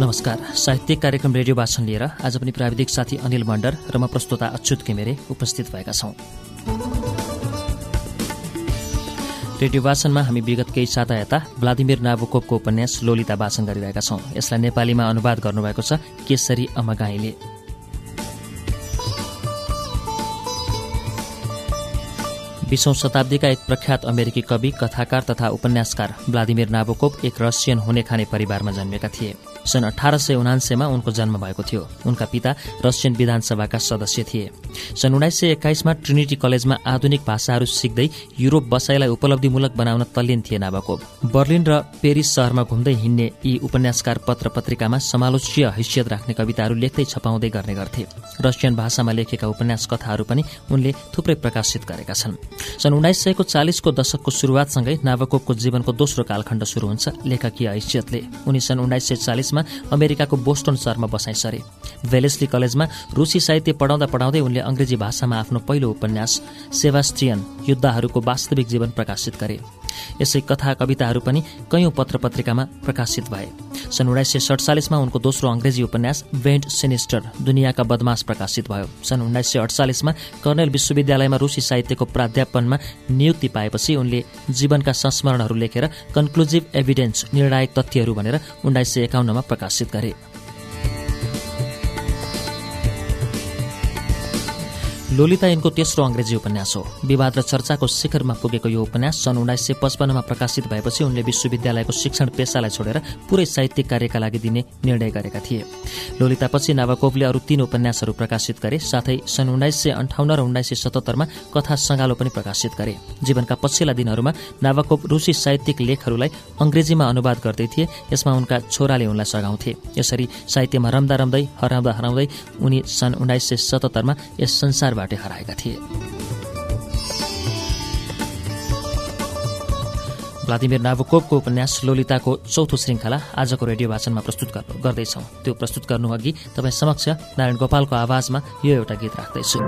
नमस्कार। साहित्यिक कार्यक्रम रेडियो भाषण लिएर आज पनि प्राविधिक साथी अनिल मण्डर र म प्रस्तुता अच्युत घिमिरे उपस्थित भएका छौँ। रेडियो वाचनमा हामी विगत केही साता यता भ्लादिमिर नाबुकोपको उपन्यास लोलिता वाचन गरिरहेका छौँ। यसलाई नेपालीमा अनुवाद गर्नुभएको छ केसरी अमगाईले। बिसौँ शताब्दीका एक प्रख्यात अमेरिकी कवि कथाकार तथा उपन्यासकार भ्लादिमिर नाबोकोप एक रसियन हुने खाने परिवारमा जन्मेका थिए। सन् अठार सय उनान्सयमा उनको जन्म भएको थियो। उनका पिता रसियन विधानसभाका सदस्य थिए। सन् उन्नाइस सय एक्काइसमा ट्रिनिटी कलेजमा आधुनिक भाषाहरू सिक्दै युरोप बसाइलाई उपलब्धिमूलक बनाउन तल्लीन थिए नाबाकोब बर्लिन र पेरिस शहरमा घुम्दै हिँड्ने यी उपन्यासकार पत्र पत्रिकामा समालोचीय हैसियत राख्ने कविताहरू लेख्दै छपाउँदै गर्ने गर्थे। रसियन भाषामा लेखेका उपन्यास कथाहरू पनि उनले थुप्रै प्रकाशित गरेका छन्। सन् उन्नाइस सयको चालिसको दशकको शुरूआतसँगै नावकोपको जीवनको दोस्रो कालखण्ड शुरू हुन्छ लेखकीय हैसियतले। उनी सन् उन्नाइस सय चालिसमा अमेरिकाको बोस्टन सहरमा बसाइ सरे। भेलेस्ली कलेजमा रुसी साहित्य पढाउँदा पढाउँदै उनले अङ्ग्रेजी भाषामा आफ्नो पहिलो उपन्यास सेवास्ट्रियन युद्धहरूको वास्तविक जीवन प्रकाशित गरे। यसै कथा कविताहरू पनि कैयौं पत्र पत्रिकामा प्रकाशित भए। सन् उन्नाइस सय सडचालिसमा उनको दोस्रो अङ्ग्रेजी उपन्यास भेन्ट सिनिस्टर दुनियाँका बदमास प्रकाशित भयो। सन् उन्नाइस सय अडचालिसमा कर्नेल विश्वविद्यालयमा रुसी साहित्यको प्राध्यापनमा नियुक्ति पाएपछि उनले जीवनका संस्मरणहरू लेखेर कन्क्लुजिभ एभिडेन्स निर्णायक तथ्यहरू भनेर उन्नाइस सय एकाउन्नमा प्रकाशित गरे। लोलिता यिनको तेस्रो अङ्ग्रेजी उपन्यास हो। विवाद र चर्चाको शिखरमा पुगेको यो उपन्यास सन् उन्नाइस सय पचपन्नमा प्रकाशित भएपछि उनले विश्वविद्यालयको शिक्षण पेसालाई छोडेर पुरै साहित्यिक कार्यका लागि दिने निर्णय गरेका थिए। लोलितापछि नावाकोवले अरू तीन उपन्यासहरू प्रकाशित गरे साथै सन् उन्नाइस सय अन्ठाउन्न र उन्नाइस सय सतहत्तरमा कथा सङ्गालो पनि प्रकाशित गरे। जीवनका पछिल्ला दिनहरूमा नावाकोव रुसी साहित्यिक लेखहरूलाई अङ्ग्रेजीमा अनुवाद गर्दै थिए यसमा उनका छोराले उनलाई सघाउँथे। यसरी साहित्यमा रम्दा रम्दै हराउँदा हराउँदै उनी सन् उन्नाइस सय सतहत्तरमा यस संसारबाट बाटे हराएका थिए। भ्लादिमिर नाबुकोपको उपन्यास लोलिताको चौथो श्रृङ्खला आजको रेडियो भाषणमा प्रस्तुत गर्दैछौ। त्यो प्रस्तुत गर्नु अघि तपाईँ समक्ष नारायण गोपालको आवाजमा यो एउटा गीत राख्दैछु।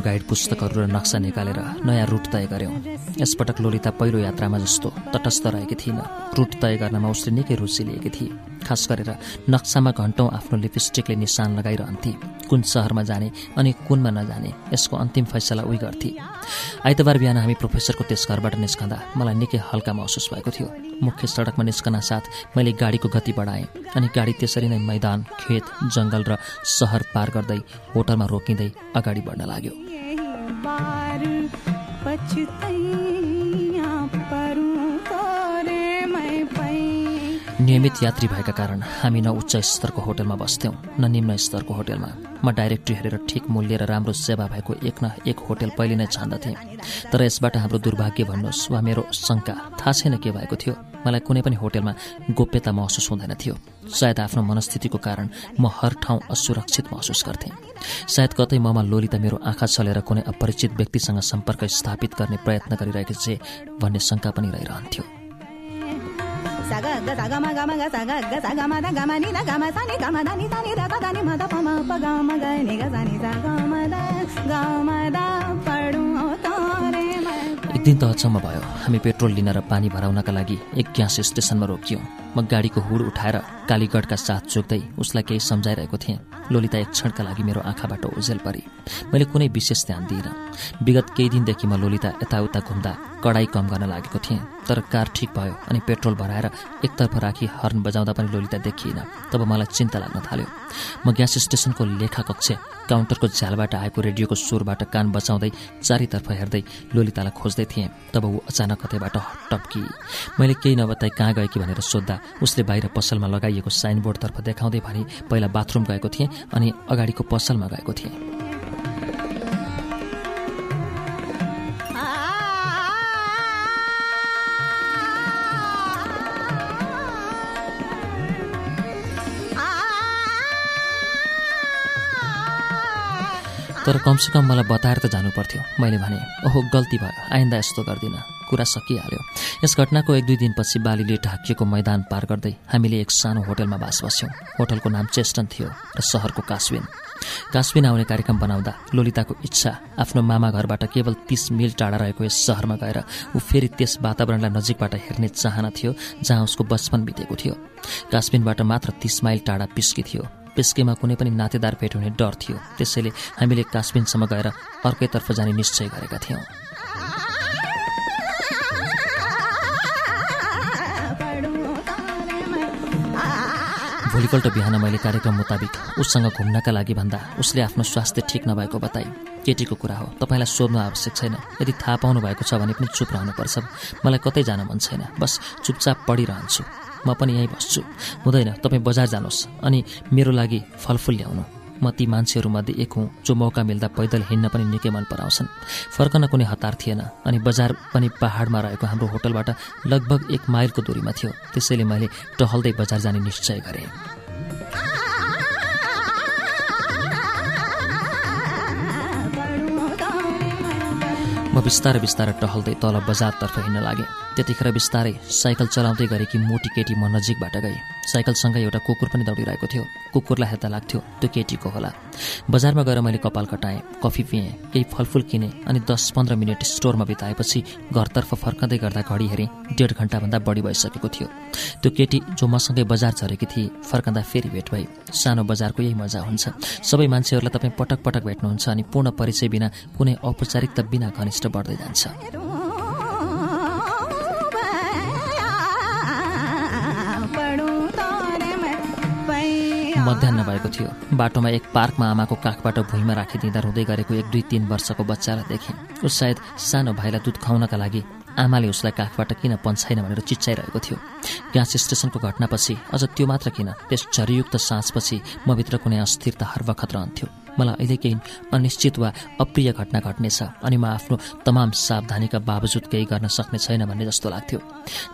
पुरानो गाइड पुस्तकहरू र नक्सा निकालेर नयाँ रुट तय गऱ्यौँ यसपटक लोलिता पहिलो यात्रामा जस्तो तटस्थ रहेकी थिइन। रुट तय गर्नमा उसले निकै रुचि लिएकी थिए खास गरेर नक्सामा घन्टौँ आफ्नो लिपस्टिकले निशान लगाइरहन्थे। कुन सहरमा जाने अनि कुनमा नजाने यसको अन्तिम फैसला उही गर्थे। आइतबार बिहान हामी प्रोफेसरको त्यस घरबाट निस्कँदा मलाई निकै हल्का महसुस भएको थियो। मुख्य सडकमा निस्कन साथ मैले गाडीको गति बढाएँ अनि गाडी त्यसरी नै मैदान खेत जङ्गल र सहर पार गर्दै होटलमा रोकिँदै अगाडि बढ्न लाग्यो। नियमित यात्री भएका कारण हामी न उच्च स्तरको होटलमा बस्थ्यौँ न निम्न स्तरको होटलमा। म डाइरेक्टरी हेरेर ठिक मूल्य र राम्रो सेवा भएको एक न एक होटल पहिले नै छान्दथेँ। तर यसबाट हाम्रो दुर्भाग्य भन्नुहोस् वा मेरो शङ्का थाहा छैन के भएको थियो। मलाई कुनै पनि होटलमा गोप्यता महसुस हुँदैन थियो। सायद आफ्नो मनस्थितिको कारण म हर ठाउँ असुरक्षित महसुस गर्थेँ। सायद कतै ममा लोलिता मेरो आँखा छलेर कुनै अपरिचित व्यक्तिसँग सम्पर्क स्थापित गर्ने प्रयत्न गरिरहेको छे भन्ने शङ्का पनि रहिरहन्थ्यो। दिन त अचम्म भयो। हामी पेट्रोल लिन र पानी भराउनका लागि एक ग्यास स्टेसनमा रोकियौँ। म गाडीको हुड उठाएर कालीगढका साथ चोक्दै उसलाई केही सम्झाइरहेको थिएँ। लोलिता एक क्षणका लागि मेरो आँखाबाट ओझेल परी। मैले कुनै विशेष ध्यान दिइनँ। विगत केही दिनदेखि म लोलिता यताउता घुम्दा कडाई कम गर्न लागेको थिएँ। तर कार ठिक भयो अनि पेट्रोल भराएर एकतर्फ राखी हर्न बजाउँदा पनि लोलिता देखिएन। तब मलाई चिन्ता लाग्न थाल्यो। म ग्यास स्टेसनको लेखा कक्ष काउन्टरको झ्यालबाट आएको रेडियोको स्वरबाट कान बचाउँदै चारैतर्फ हेर्दै लोलितालाई खोज्दै थिएँ। तब ऊ अचानक कतैबाट टप्की। मैले केही नबताई कहाँ गएँ कि भनेर सोद्धा उसले बाहिर पसलमा लगाइएको साइनबोर्डतर्फ देखाउँदै भनी पहिला बाथरुम गएको थिएँ अनि अगाडिको पसलमा गएको थिएँ। तर कमसेकम मलाई बताएर त जानु पर्थ्यो मैले भने ओहो गल्ती भयो। आइन्दा यस्तो गर्दिनँ। कुरा सकिहाल्यो। यस घटनाको एक दुई दिनपछि बालीले ढाकिएको मैदान पार गर्दै हामीले एक सानो होटलमा बास बस्यौँ। होटलको नाम चेस्टन थियो र सहरको कास्विन। कास्विन आउने कार्यक्रम बनाउँदा लोलिताको इच्छा आफ्नो मामा घरबाट केवल तीस मिल टाढा रहेको यस सहरमा गएर ऊ फेरि त्यस वातावरणलाई नजिकबाट हेर्ने चाहना थियो जहाँ उसको बचपन बितेको थियो। कास्विनबाट मात्र तीस माइल टाढा पिस्की थियो पेस्केमा कुनै पनि नातेदार भेट हुने डर थियो। त्यसैले हामीले काश्मीरसम्म गएर अर्कैतर्फ जाने निश्चय गरेका थियौँ। भोलिपल्ट बिहान मैले कार्यक्रम मुताबिक उसँग घुम्नका लागि भन्दा उसले आफ्नो स्वास्थ्य ठिक नभएको बताए केटीको कुरा हो तपाईँलाई सोध्नु आवश्यक छैन। यदि थाहा पाउनु भएको छ भने पनि चुप रहनुपर्छ। मलाई कतै जान मन छैन। बस चुपचाप पढिरहन्छु। म पनि यहीँ बस्छु। हुँदैन तपाईँ बजार जानुहोस् अनि मेरो लागि फलफुल ल्याउनु। म ती मान्छेहरूमध्ये एक हुँ जो मौका मिल्दा पैदल हिँड्न पनि निकै मन पराउँछन्। फर्कन कुनै हतार थिएन अनि बजार पनि पहाडमा रहेको हाम्रो होटलबाट लगभग एक माइलको दूरीमा थियो। त्यसैले मैले टहल्दै बजार जाने निश्चय गरेँ। म बिस्तारै बिस्तारै टहल्दै तल बजारतर्फ हिँड्न लागेँ। त्यतिखेर बिस्तारै साइकल चलाउँदै गरेकी मोटी केटी म नजिकबाट गएँ। साइकलसँगै एउटा कुकुर पनि दौडिरहेको थियो। कुकुरलाई हेर्दा लाग्थ्यो त्यो केटीको होला। बजारमा गएर मैले कपाल कटाएँ कफी पिएँ केही फलफुल किनेँ अनि दस पन्ध्र मिनट स्टोरमा बिताएपछि घरतर्फ फर्कँदै गर्दा घडी हेरेँ डेढ घन्टाभन्दा बढी भइसकेको थियो। त्यो केटी जो मसँगै बजार झरेकी थिए फर्कँदा फेरि भेट भए सानो बजारको यही मजा हुन्छ। सबै मान्छेहरूलाई तपाईँ पटक पटक भेट्नुहुन्छ अनि पूर्ण परिचय बिना कुनै औपचारिकता बिना घनिष्ठ बढ्दै जान्छ। मध्याह भएको थियो। बाटोमा एक पार्कमा आमाको काखबाट भुइँमा राखिदिँदा रुँदै गरेको एक दुई तिन वर्षको बच्चालाई देखेँ। उस सायद सानो भाइलाई दुध खुवाउनका लागि आमाले उसलाई काखबाट किन पन्छाइन भनेर चिच्चाइरहेको थियो। ग्यास स्टेसनको घटनापछि अझ त्यो मात्र किन त्यस झरीयुक्त साँझपछि मभित्र कुनै अस्थिरता हर वखत रहन्थ्यो। मलाई अहिले केही अनिश्चित वा अप्रिय घटना घट्नेछ अनि म आफ्नो तमाम सावधानीका बावजुद केही गर्न सक्ने छैन भन्ने जस्तो लाग्थ्यो।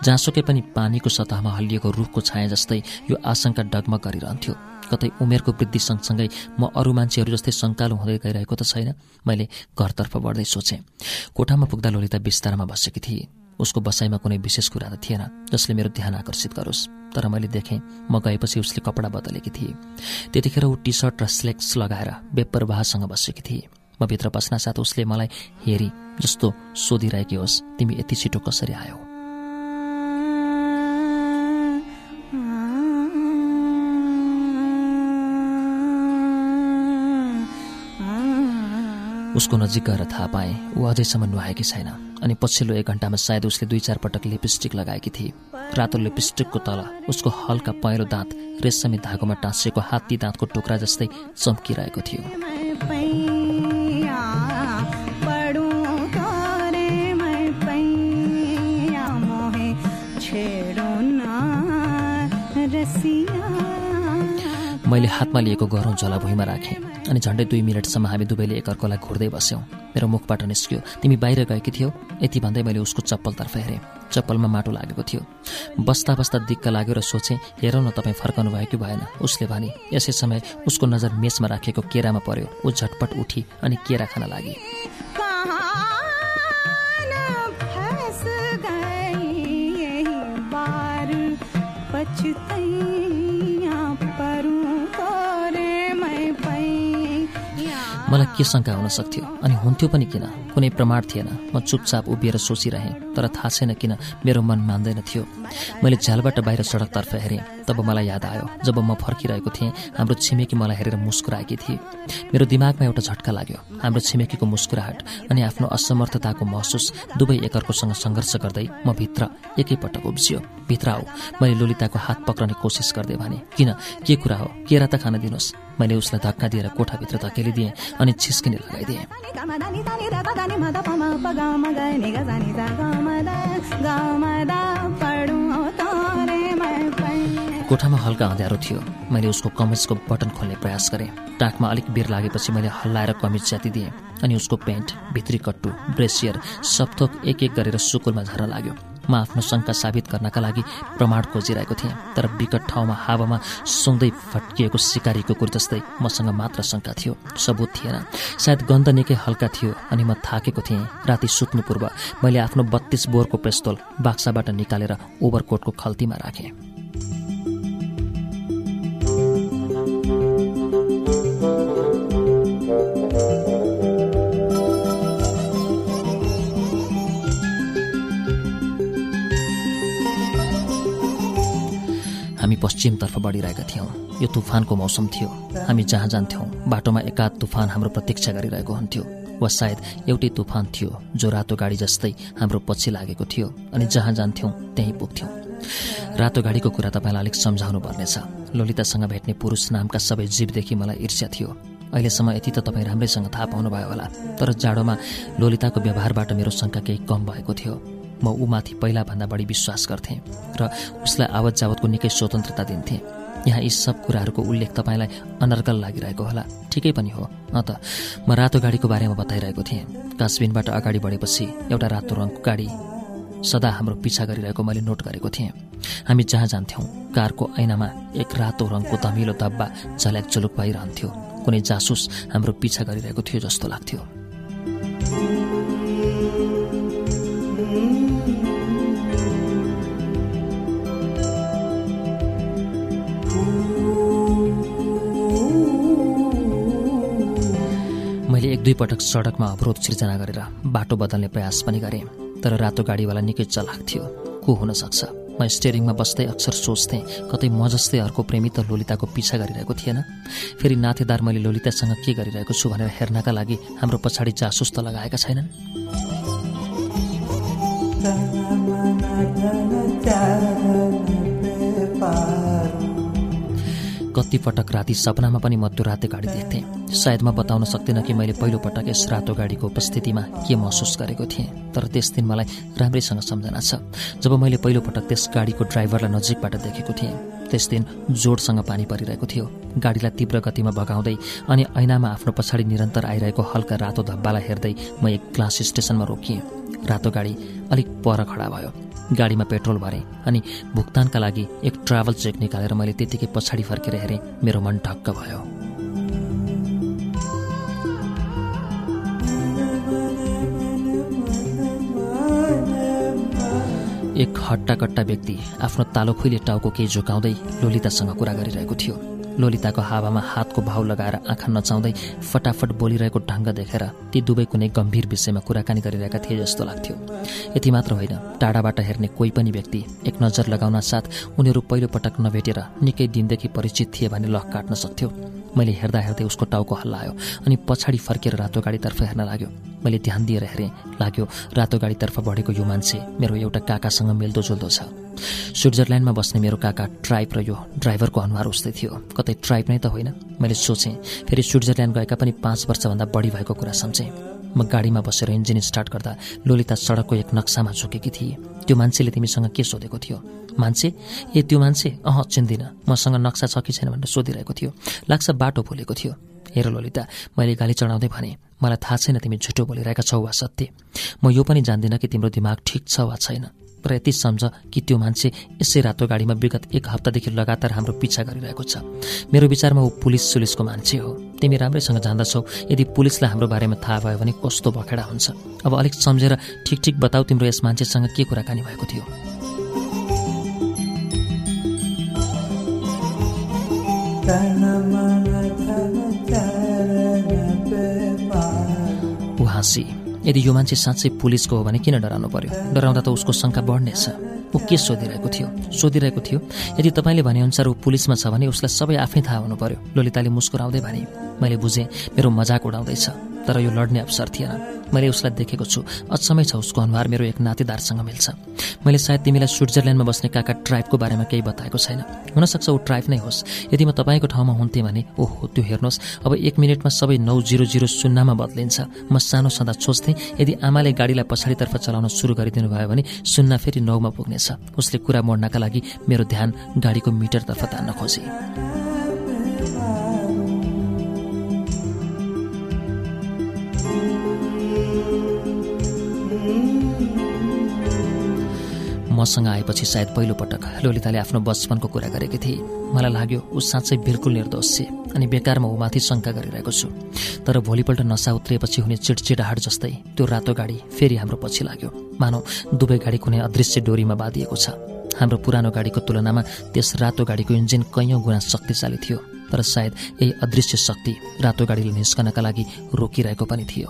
जहाँसुकै पनि पानीको सतहमा हल्लिएको रुखको छाया जस्तै यो आशंका डगमग गरिरहन्थ्यो। कतै उमेरको वृद्धि सँगसँगै म अरू मान्छेहरू जस्तै सङ्कालो हुँदै गइरहेको त छैन। मैले घरतर्फ बढ्दै सोचेँ। कोठामा पुग्दा लोलिता बिस्तारामा बसेकी थिए। उसको बसाइमा कुनै विशेष कुरा त थिएन जसले मेरो ध्यान आकर्षित गरोस्। तर मैले देखेँ म गएपछि उसले कपडा बदलेकी थिए। त्यतिखेर ऊ टी सर्ट र स्लेक्स लगाएर बेपरवाहसँग बसेकी थिए। म भित्र पस्नासाथ उसले मलाई हेरी जस्तो सोधिरहेकी होस् तिमी यति छिटो कसरी आयो? उसको नजिक गएर थाहा पाएँ ऊ अझैसम्म नुहाएकी छैन। अनि पछिल्लो एक घन्टामा सायद उसले दुई चार पटक लिपस्टिक लगाएकी थिए। रातो लिपस्टिकको तल उसको हल्का पहेँलो दाँत रेशमी धागोमा टाँसिएको हात्ती दाँतको टुक्रा जस्तै चम्किरहेको थियो। मैले हातमा लिएको गरौँ झोला भुइँमा राखेँ अनि झन्डै दुई मिनटसम्म हामी दुवैले एकअर्कोलाई घुर्दै बस्यौँ। मेरो मुखबाट निस्क्यो। तिमी बाहिर गएकी थियौ। यति भन्दै मैले उसको चप्पलतर्फ हेरेँ। चप्पलमा माटो लागेको थियो। बस्दा बस्दा दिक्क लाग्यो र सोचेँ हेरौँ न तपाईँ फर्काउनु भयो कि भएन? उसले भने यसै समय उसको नजर मेचमा राखेको केरामा पर्यो। ऊ झटपट उठी अनि केरा खान लागि। मलाई के शङ्का हुन सक्थ्यो? अनि हुन्थ्यो पनि किन? कुनै प्रमाण थिएन। म चुपचाप उभिएर सोचिरहेँ तर थाहा छैन किन मेरो मन मान्दैन थियो। मैले झ्यालबाट बाहिर सडकतर्फ हेरेँ तब मलाई याद आयो जब म फर्किरहेको थिएँ हाम्रो छिमेकी मलाई हेरेर मुस्कुराएकी थिए। मेरो दिमागमा एउटा झट्का लाग्यो। हाम्रो छिमेकीको मुस्कुराहट अनि आफ्नो असमर्थताको महसुस दुवै एकअर्कोसँग सङ्घर्ष गर्दै म भित्र एकैपटक उब्जियो। भित्र आऊ मैले लोलिताको हात पक्रने कोसिस गर्दै भने किन? के कुरा हो? केरा त खान दिनुहोस्? मैले उसलाई धक्का दिएर कोठाभित्र धकेलिदिएँ अनि छिस्किने लगाइदिएँ। कोठामा हल्का अँध्यारो थियो। मैले उसको कमिजको बटन खोल्ने प्रयास गरेँ। टाकमा अलिक बेर लागेपछि मैले हल्लाएर कमिज च्यातिदिएँ अनि उसको पेन्ट भित्री कट्टु ब्रेसियर सबथोक एक एक गरेर सुकुलमा झर्न लाग्यो। म आफ्नो शङ्का साबित गर्नका लागि प्रमाण खोजिरहेको थिएँ तर विकट ठाउँमा हावामा सुँगदै फट्किएको सिकारी कुकुर जस्तै मसँग मात्र शङ्का थियो। सबुत थिएन। सायद गन्ध निकै हल्का थियो अनि म थाकेको थिएँ। राति सुत्नु पूर्व मैले आफ्नो बत्तीस बोरको पेस्तोल बाक्साबाट निकालेर ओभरकोटको खल्तीमा राखेँ। हामी पश्चिमतर्फ बढिरहेका थियौँ। यो तुफानको मौसम थियो। हामी जहाँ जान्थ्यौँ बाटोमा एकाध तुफान हाम्रो प्रतीक्षा गरिरहेको हुन्थ्यो वा सायद एउटै तुफान थियो जो रातो गाडी जस्तै हाम्रो पछि लागेको थियो अनि जहाँ जान्थ्यौँ त्यहीँ पुग्थ्यौँ। रातो गाडीको कुरा तपाईँलाई अलिक सम्झाउनु पर्नेछ लोलितासँग भेट्ने पुरुष नामका सबै जीवदेखि मलाई ईर्ष्या थियो। अहिलेसम्म यति त तपाईँ राम्रैसँग थाहा पाउनुभयो होला तर जाडोमा लोलिताको व्यवहारबाट मेरो शङ्का केही कम भएको थियो। म ऊमाथि पहिलाभन्दा बढी विश्वास गर्थेँ र उसलाई आवत जावतको निकै स्वतन्त्रता दिन्थेँ। यहाँ यी सब कुराहरूको उल्लेख तपाईँलाई अनर्गल लागिरहेको होला। ठिकै पनि हो। अँ त म रातो गाडीको बारेमा बताइरहेको थिएँ। काश्मीरबाट अगाडि बढेपछि एउटा रातो रङको गाडी सदा हाम्रो पिछा गरिरहेको मैले नोट गरेको थिएँ। हामी जहाँ जान्थ्यौँ कारको ऐनामा एक रातो रङको धमिलो दब्बा झल्याक चुलुक भइरहन्थ्यो। कुनै जासुस हाम्रो पिछा गरिरहेको थियो जस्तो लाग्थ्यो। मैले एक दुई पटक सडकमा अवरोध सिर्जना गरेर बाटो बदल्ने प्रयास पनि गरेँ तर रातो गाडीवाला निकै चलाक थियो। को हुन सक्छ? म स्टेरिङमा बस्दै अक्सर सोच्थेँ कतै म जस्तै अर्को प्रेमी त लोलिताको पिछा गरिरहेको थिएन। फेरि नातेदार मैले लोलितासँग के गरिरहेको छु भनेर हेर्नका लागि हाम्रो पछाडि जासुस त लगाएका छैनन्। कति पटक राति सपनामा पनि म त्यो रातो गाडी देख्थेँ। सायद म बताउन सक्दिनँ कि मैले पहिलो पटक यस रातो गाडीको उपस्थितिमा के महसुस गरेको थिएँ तर त्यस दिन मलाई राम्रैसँग सम्झना छ। जब मैले पहिलो पटक त्यस गाडीको ड्राइभरलाई नजिकबाट देखेको थिएँ त्यस दिन जोडसँग पानी परिरहेको थियो। गाडीलाई तीव्र गतिमा भगाउँदै अनि ऐनामा आफ्नो पछाडि निरन्तर आइरहेको हल्का रातो धब्बालाई हेर्दै म एक क्लास स्टेसनमा रोकिएँ। रातो गाडी अलिक पर खडा भयो। गाडीमा पेट्रोल भरेँ अनि भुक्तानका लागि एक ट्राभल चेक निकालेर मैले त्यतिकै पछाडि फर्केर हेरेँ। मेरो मन ढक्क भयो। एक हट्टाकट्टा व्यक्ति आफ्नो तालो खुइले टाउको केही झुकाउँदै लोलितासँग कुरा गरिरहेको थियो। लोलिताको हावामा हातको भाउ लगाएर आँखा नचाउँदै फटाफट बोलिरहेको ढङ्ग देखेर ती दुवै कुनै गम्भीर विषयमा कुराकानी गरिरहेका थिए जस्तो लाग्थ्यो। यति मात्र होइन टाढाबाट हेर्ने कोही पनि व्यक्ति एक नजर लगाउन साथ उनीहरू पहिलोपटक नभेटेर निकै दिनदेखि परिचित थिए भने लख काट्न सक्थ्यो। मैले हेर्दा हेर्दै उसको टाउको हल्लायो अनि पछाडि फर्केर रातो गाडीतर्फ हेर्न लाग्यो। मैले ध्यान दिएर हेरेँ। लाग्यो रातो गाडीतर्फ बढेको यो मान्छे मेरो एउटा काकासँग मिल्दोजुल्दो छ। स्विट्जरल्यान्डमा बस्ने मेरो काका ट्राइब र यो ड्राइभरको अनुहार उस्तै थियो। कतै ट्राइब नै त होइन। मैले सोचेँ फेरि स्विट्जरल्यान्ड गएका पनि पाँच वर्षभन्दा बढी भएको कुरा सम्झेँ। म गाडीमा बसेर इन्जिन स्टार्ट गर्दा लोलिता सडकको एक नक्सामा झुकेकी थिए। त्यो मान्छेले तिमीसँग के सोधेको थियो? मान्छे ए त्यो मान्छे अह चिन्दिनँ। मसँग नक्सा छ कि छैन भनेर सोधिरहेको थियो। लाग्छ बाटो भुलेको थियो। हेर लोलिता मैले गाली चढाउँदै भने मलाई थाहा छैन तिमी झुटो बोलिरहेका छौ वा सत्य। म यो पनि जान्दिनँ कि तिम्रो दिमाग ठिक छ वा छैन। तर यति सम्झ कि त्यो मान्छे यसै रातो गाडीमा विगत एक हप्तादेखि लगातार हाम्रो पिछा गरिरहेको छ। मेरो विचारमा ऊ पुलिस सुलिसको मान्छे हो। तिमी राम्रैसँग जान्दछौ। यदि पुलिसलाई हाम्रो बारेमा थाहा भयो भने कस्तो बखेडा हुन्छ। अब अलिक सम्झेर ठिक ठिक बताऊ तिम्रो यस मान्छेसँग के कुराकानी भएको थियो। ऊ हाँसी यदि यो मान्छे साँच्चै पुलिसको हो भने किन डराउनु पर्यो? डराउँदा त उसको शङ्का बढ्नेछ। ऊ के सोधिरहेको थियो? सोधिरहेको थियो यदि तपाईँले भनेअनुसार ऊ पुलिसमा छ भने उसलाई सबै आफै थाहा हुनु पर्यो। लोलिताले मुस्कुराउँदै भने मैले बुझेँ मेरो मजाक उडाउँदैछ। तर यो लड्ने अवसर थिएन। मैले उसलाई देखेको छु। अचम्मै छ उसको अनुहार। मेरो एक नातेदारसँग मिल्छ। मैले सायद तिमीलाई स्विट्जरल्यान्डमा बस्ने काका ट्राइबको बारेमा केही बताएको छैन। हुनसक्छ ऊ ट्राइब नै होस्। यदि म तपाईँको ठाउँमा हुन्थेँ भने ओहो त्यो हेर्नुहोस्। अब एक मिनटमा सबै नौ जिरो जिरो शून्यमा बदलिन्छ। म सानो सदा सोच्थेँ यदि आमाले गाडीलाई पछाडितर्फ चलाउन सुरु गरिदिनु भयो भने शून्य फेरि नौमा पुग्नेछ। उसले कुरा मोड्नका लागि मेरो ध्यान गाडीको मिटरतर्फ तान्न खोजे। मसँग आएपछि सायद पहिलोपटक लोलिताले आफ्नो बचपनको कुरा गरेकी थिए। मलाई लाग्यो ऊ साँच्चै बिल्कुल निर्दोष छे अनि बेकारमा ऊ माथि शङ्का गरिरहेको छु। तर भोलिपल्ट नसा उत्रिएपछि हुने चिडचिडाहाट जस्तै त्यो रातो गाडी फेरि हाम्रो पछि लाग्यो। मानौ दुवै गाडी कुनै अदृश्य डोरीमा बाँधिएको छ। हाम्रो पुरानो गाडीको तुलनामा त्यस रातो गाडीको इन्जिन कैयौँ गुणा शक्तिशाली थियो। तर सायद यही अदृश्य शक्ति रातो गाडीले निस्कनका लागि रोकिरहेको पनि थियो।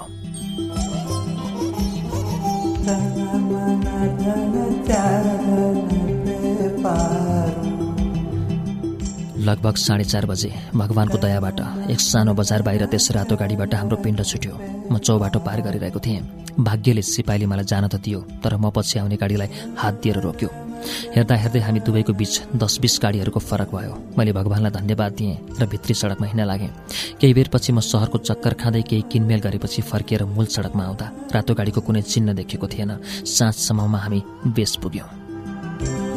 लगभग साढे चार बजे भगवानको दयाबाट एक सानो बजार बाहिर त्यस रातो गाडीबाट हाम्रो पिण्ड छुट्यो। म चौबाटो पार गरिरहेको थिएँ। भाग्यले सिपाहीले मलाई जान त दियो तर म पछि आउने गाडीलाई हात दिएर रोक्यो। हेर्दा हेर्दै हामी दुवैको बिच दस बिस गाडीहरूको फरक भयो। मैले भगवान्लाई धन्यवाद दिएँ र भित्री सडकमा हिँड्न लागेँ। केही बेरपछि म सहरको चक्कर खाँदै केही किनमेल गरेपछि फर्किएर मूल सडकमा आउँदा रातो गाडीको कुनै चिन्ह देखेको थिएन। साँझसम्ममा हामी बेस पुग्यौँ।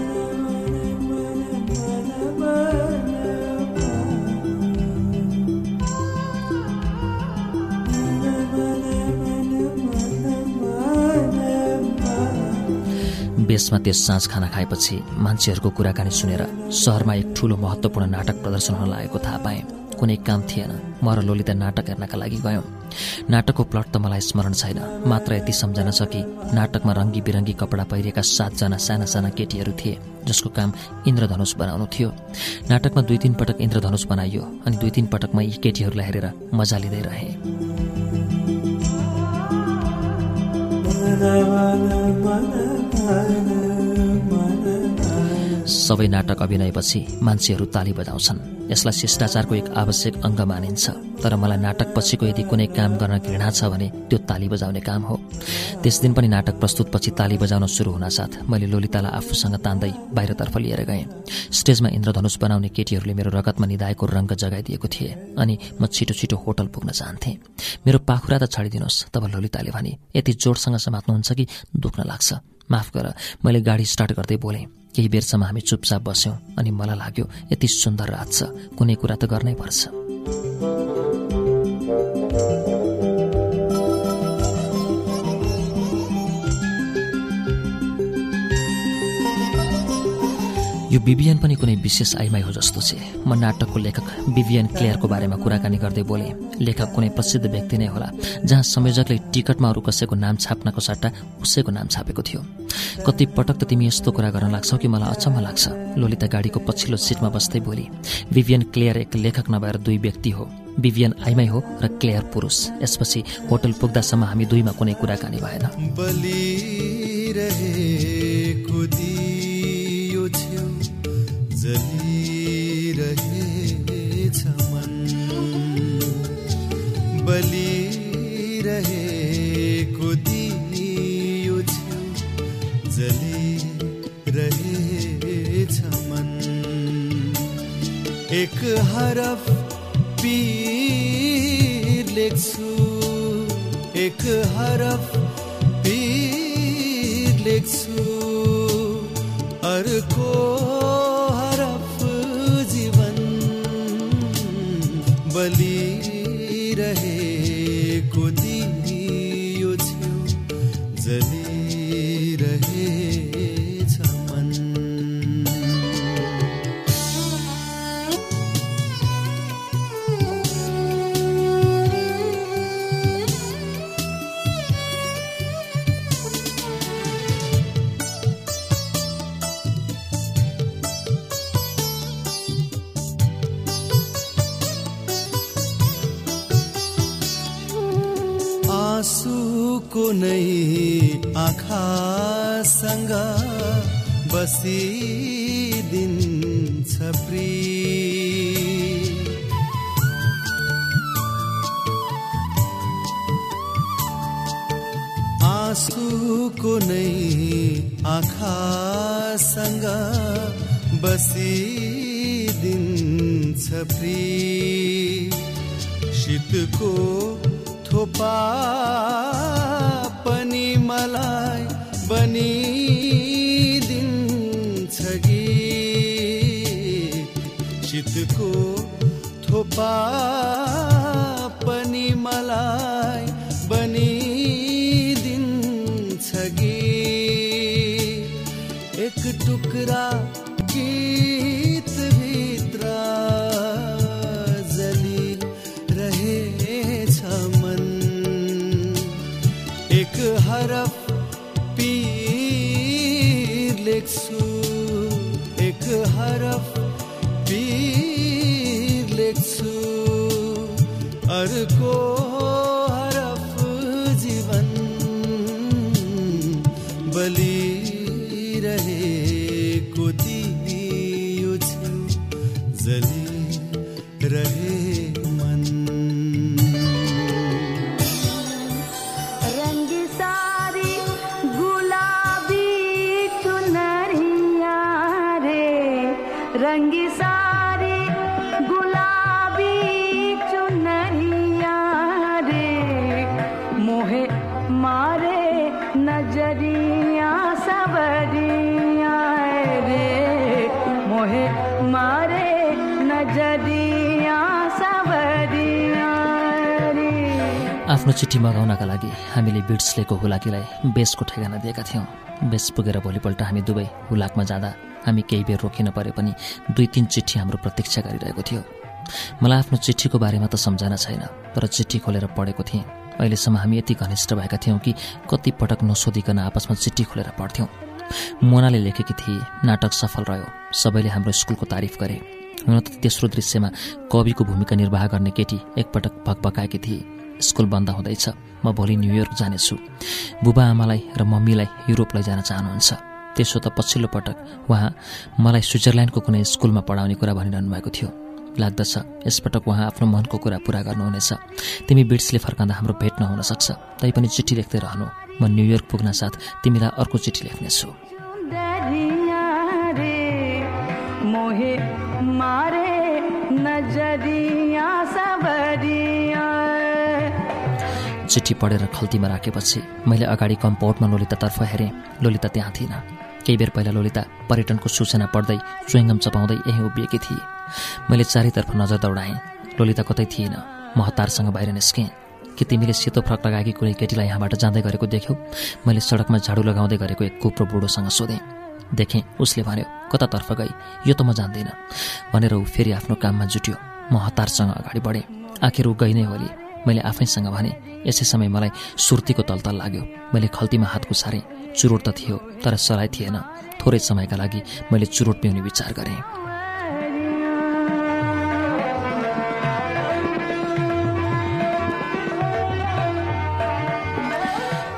बेसमा त्यस साँझ खाना खाएपछि मान्छेहरूको कुराकानी सुनेर सहरमा एक ठूलो महत्त्वपूर्ण नाटक प्रदर्शन हुन लागेको थाहा पाएँ। कुनै काम थिएन। म र लोलिता नाटक हेर्नका लागि गयौँ। नाटकको प्लट त मलाई स्मरण छैन। मात्र यति सम्झना छ कि नाटकमा रङ्गी बिरङ्गी कपडा पहिरेका सातजना साना साना केटीहरू थिए जसको काम इन्द्रधनुष बनाउनु थियो। नाटकमा दुई तिन पटक इन्द्रधनुष बनाइयो अनि दुई तिन पटक म यी केटीहरूलाई हेरेर मजा लिँदै रहेँ। सबै नाटक अभिनयपछि मान्छेहरू ताली बजाउँछन्। यसलाई शिष्टाचारको एक आवश्यक अङ्ग मानिन्छ। तर मलाई नाटक पछिको यदि कुनै काम गर्न घृणा छ भने त्यो ताली बजाउने काम हो। त्यस दिन पनि नाटक प्रस्तुतपछि ताली बजाउन सुरु हुनासाथ मैले लोलितालाई आफूसँग तान्दै बाहिरतर्फ लिएर गएँ। स्टेजमा इन्द्रधनुष बनाउने केटीहरूले मेरो रगतमा निधाएको रङ्ग जगाइदिएको थिए अनि म छिटो छिटो होटल पुग्न चाहन्थेँ। मेरो पाखुरा त छाडिदिनुहोस् तब लोलिताले भने यति जोडसँग समात्नुहुन्छ कि दुख्न लाग्छ? माफ गर मैले गाडी स्टार्ट गर्दै बोलेँ। केही बेरसम्म हामी चुपचाप बस्यौँ अनि मलाई लाग्यो यति सुन्दर रात छ कुनै कुरा त गर्नै पर्छ। यो बिबिएन पनि कुनै विशेष आइमाई हो जस्तो छ। म नाटकको लेखक बिबिएन क्लेयरको बारेमा कुराकानी गर्दै बोले लेखक कुनै प्रसिद्ध व्यक्ति नै होला जहाँ संयोजकले टिकटमा अरू कसैको नाम छाप्नको सट्टा उसैको नाम छापेको थियो। कति पटक त तिमी यस्तो कुरा गर्न लाग्छौ कि मलाई अचम्म लाग्छ लोलिता गाडीको पछिल्लो सिटमा बस्दै बोली बिबिएन क्लेयर एक लेखक नभएर दुई व्यक्ति हो बिबिएन आइमाई हो र क्लेयर पुरुष यसपछि होटल पुग्दासम्म हामी दुईमा कुनै कुराकानी भएन। जलिरहेछ मन बलिरहेको दियो छेउ जलिरहेछ मन एक हरफ पीर लेख्छु एक हरफ पीर लेख्छु। जितको थोपा आफ्नो चिठी मगाउनका लागि हामीले बिड्सलेको हुलाकीलाई बेसको ठेगाना दिएका थियौँ। बेस पुगेर भोलिपल्ट हामी दुवै हुलाकमा जाँदा हामी केही बेर रोकिन परे पनि दुई तिन चिठी हाम्रो प्रतीक्षा गरिरहेको थियो। मलाई आफ्नो चिठीको बारेमा त सम्झना छैन तर चिठी खोलेर पढेको थिएँ। अहिलेसम्म हामी यति घनिष्ठ भएका थियौँ कि कति पटक नसोधिकन आपसमा चिठी खोलेर पढ्थ्यौँ। मोनाले लेखेकी थिए नाटक सफल रह्यो सबैले हाम्रो स्कुलको तारिफ गरे। हुन त तेस्रो दृश्यमा कविको भूमिका निर्वाह गर्ने केटी एकपटक भकभकाएकी थिए। स्कुल बन्द हुँदैछ। म भोलि न्युयोर्क जानेछु। बुबा आमालाई र मम्मीलाई युरोप लैजान चाहनुहुन्छ। त्यसो त पछिल्लो पटक उहाँ मलाई स्विजरल्यान्डको कुनै स्कुलमा पढाउने कुरा भनिरहनु भएको थियो। लाग्दछ यसपटक उहाँ आफ्नो मनको कुरा पूरा गर्नुहुनेछ। तिमी बिट्सले फर्काँदा हाम्रो भेट नहुन सक्छ। तैपनि चिठी लेख्दै रहनु। म न्युयोर्क पुग्न साथ तिमीलाई अर्को चिठी लेख्नेछु। मारे नजरिया सबरिया चिठी पढेर खल्तीमा राखेपछि मैले अगाडि कम्पाउन्डमा लोलितातर्फ हेरेँ। लोलिता त्यहाँ थिएन। केही बेर पहिला लोलिता पर्यटनको सूचना पढ्दै चुइङ्गम चपाउँदै यहीँ उभिएकी थिए। मैले चारैतर्फ नजर दौडाएँ। लोलिता कतै थिएन। म हतारसँग बाहिर निस्केँ। कि तिमीले सेतो फ्रक लगाएकी कुनै केटीलाई यहाँबाट जाँदै गरेको देख्यौ? मैले सडकमा झाडु लगाउँदै गरेको एक कुप्रो बुढोसँग सोधेँ। देखेँ उसले भन्यो कतातर्फ गई? यो त म जान्दिनँ। भनेर ऊ फेरि आफ्नो काममा जुट्यो। म हतारसँग अगाडि बढेँ। आखिर ऊ गई नै होली। मैले आफैसँग भने यसै समय मलाई सुर्तीको तलतल लाग्यो। मैले खल्तीमा हात कुसारेँ चुरोट त थियो तर सराई थिएन। थोरै समयका लागि मैले चुरोट पिउने विचार गरेँ।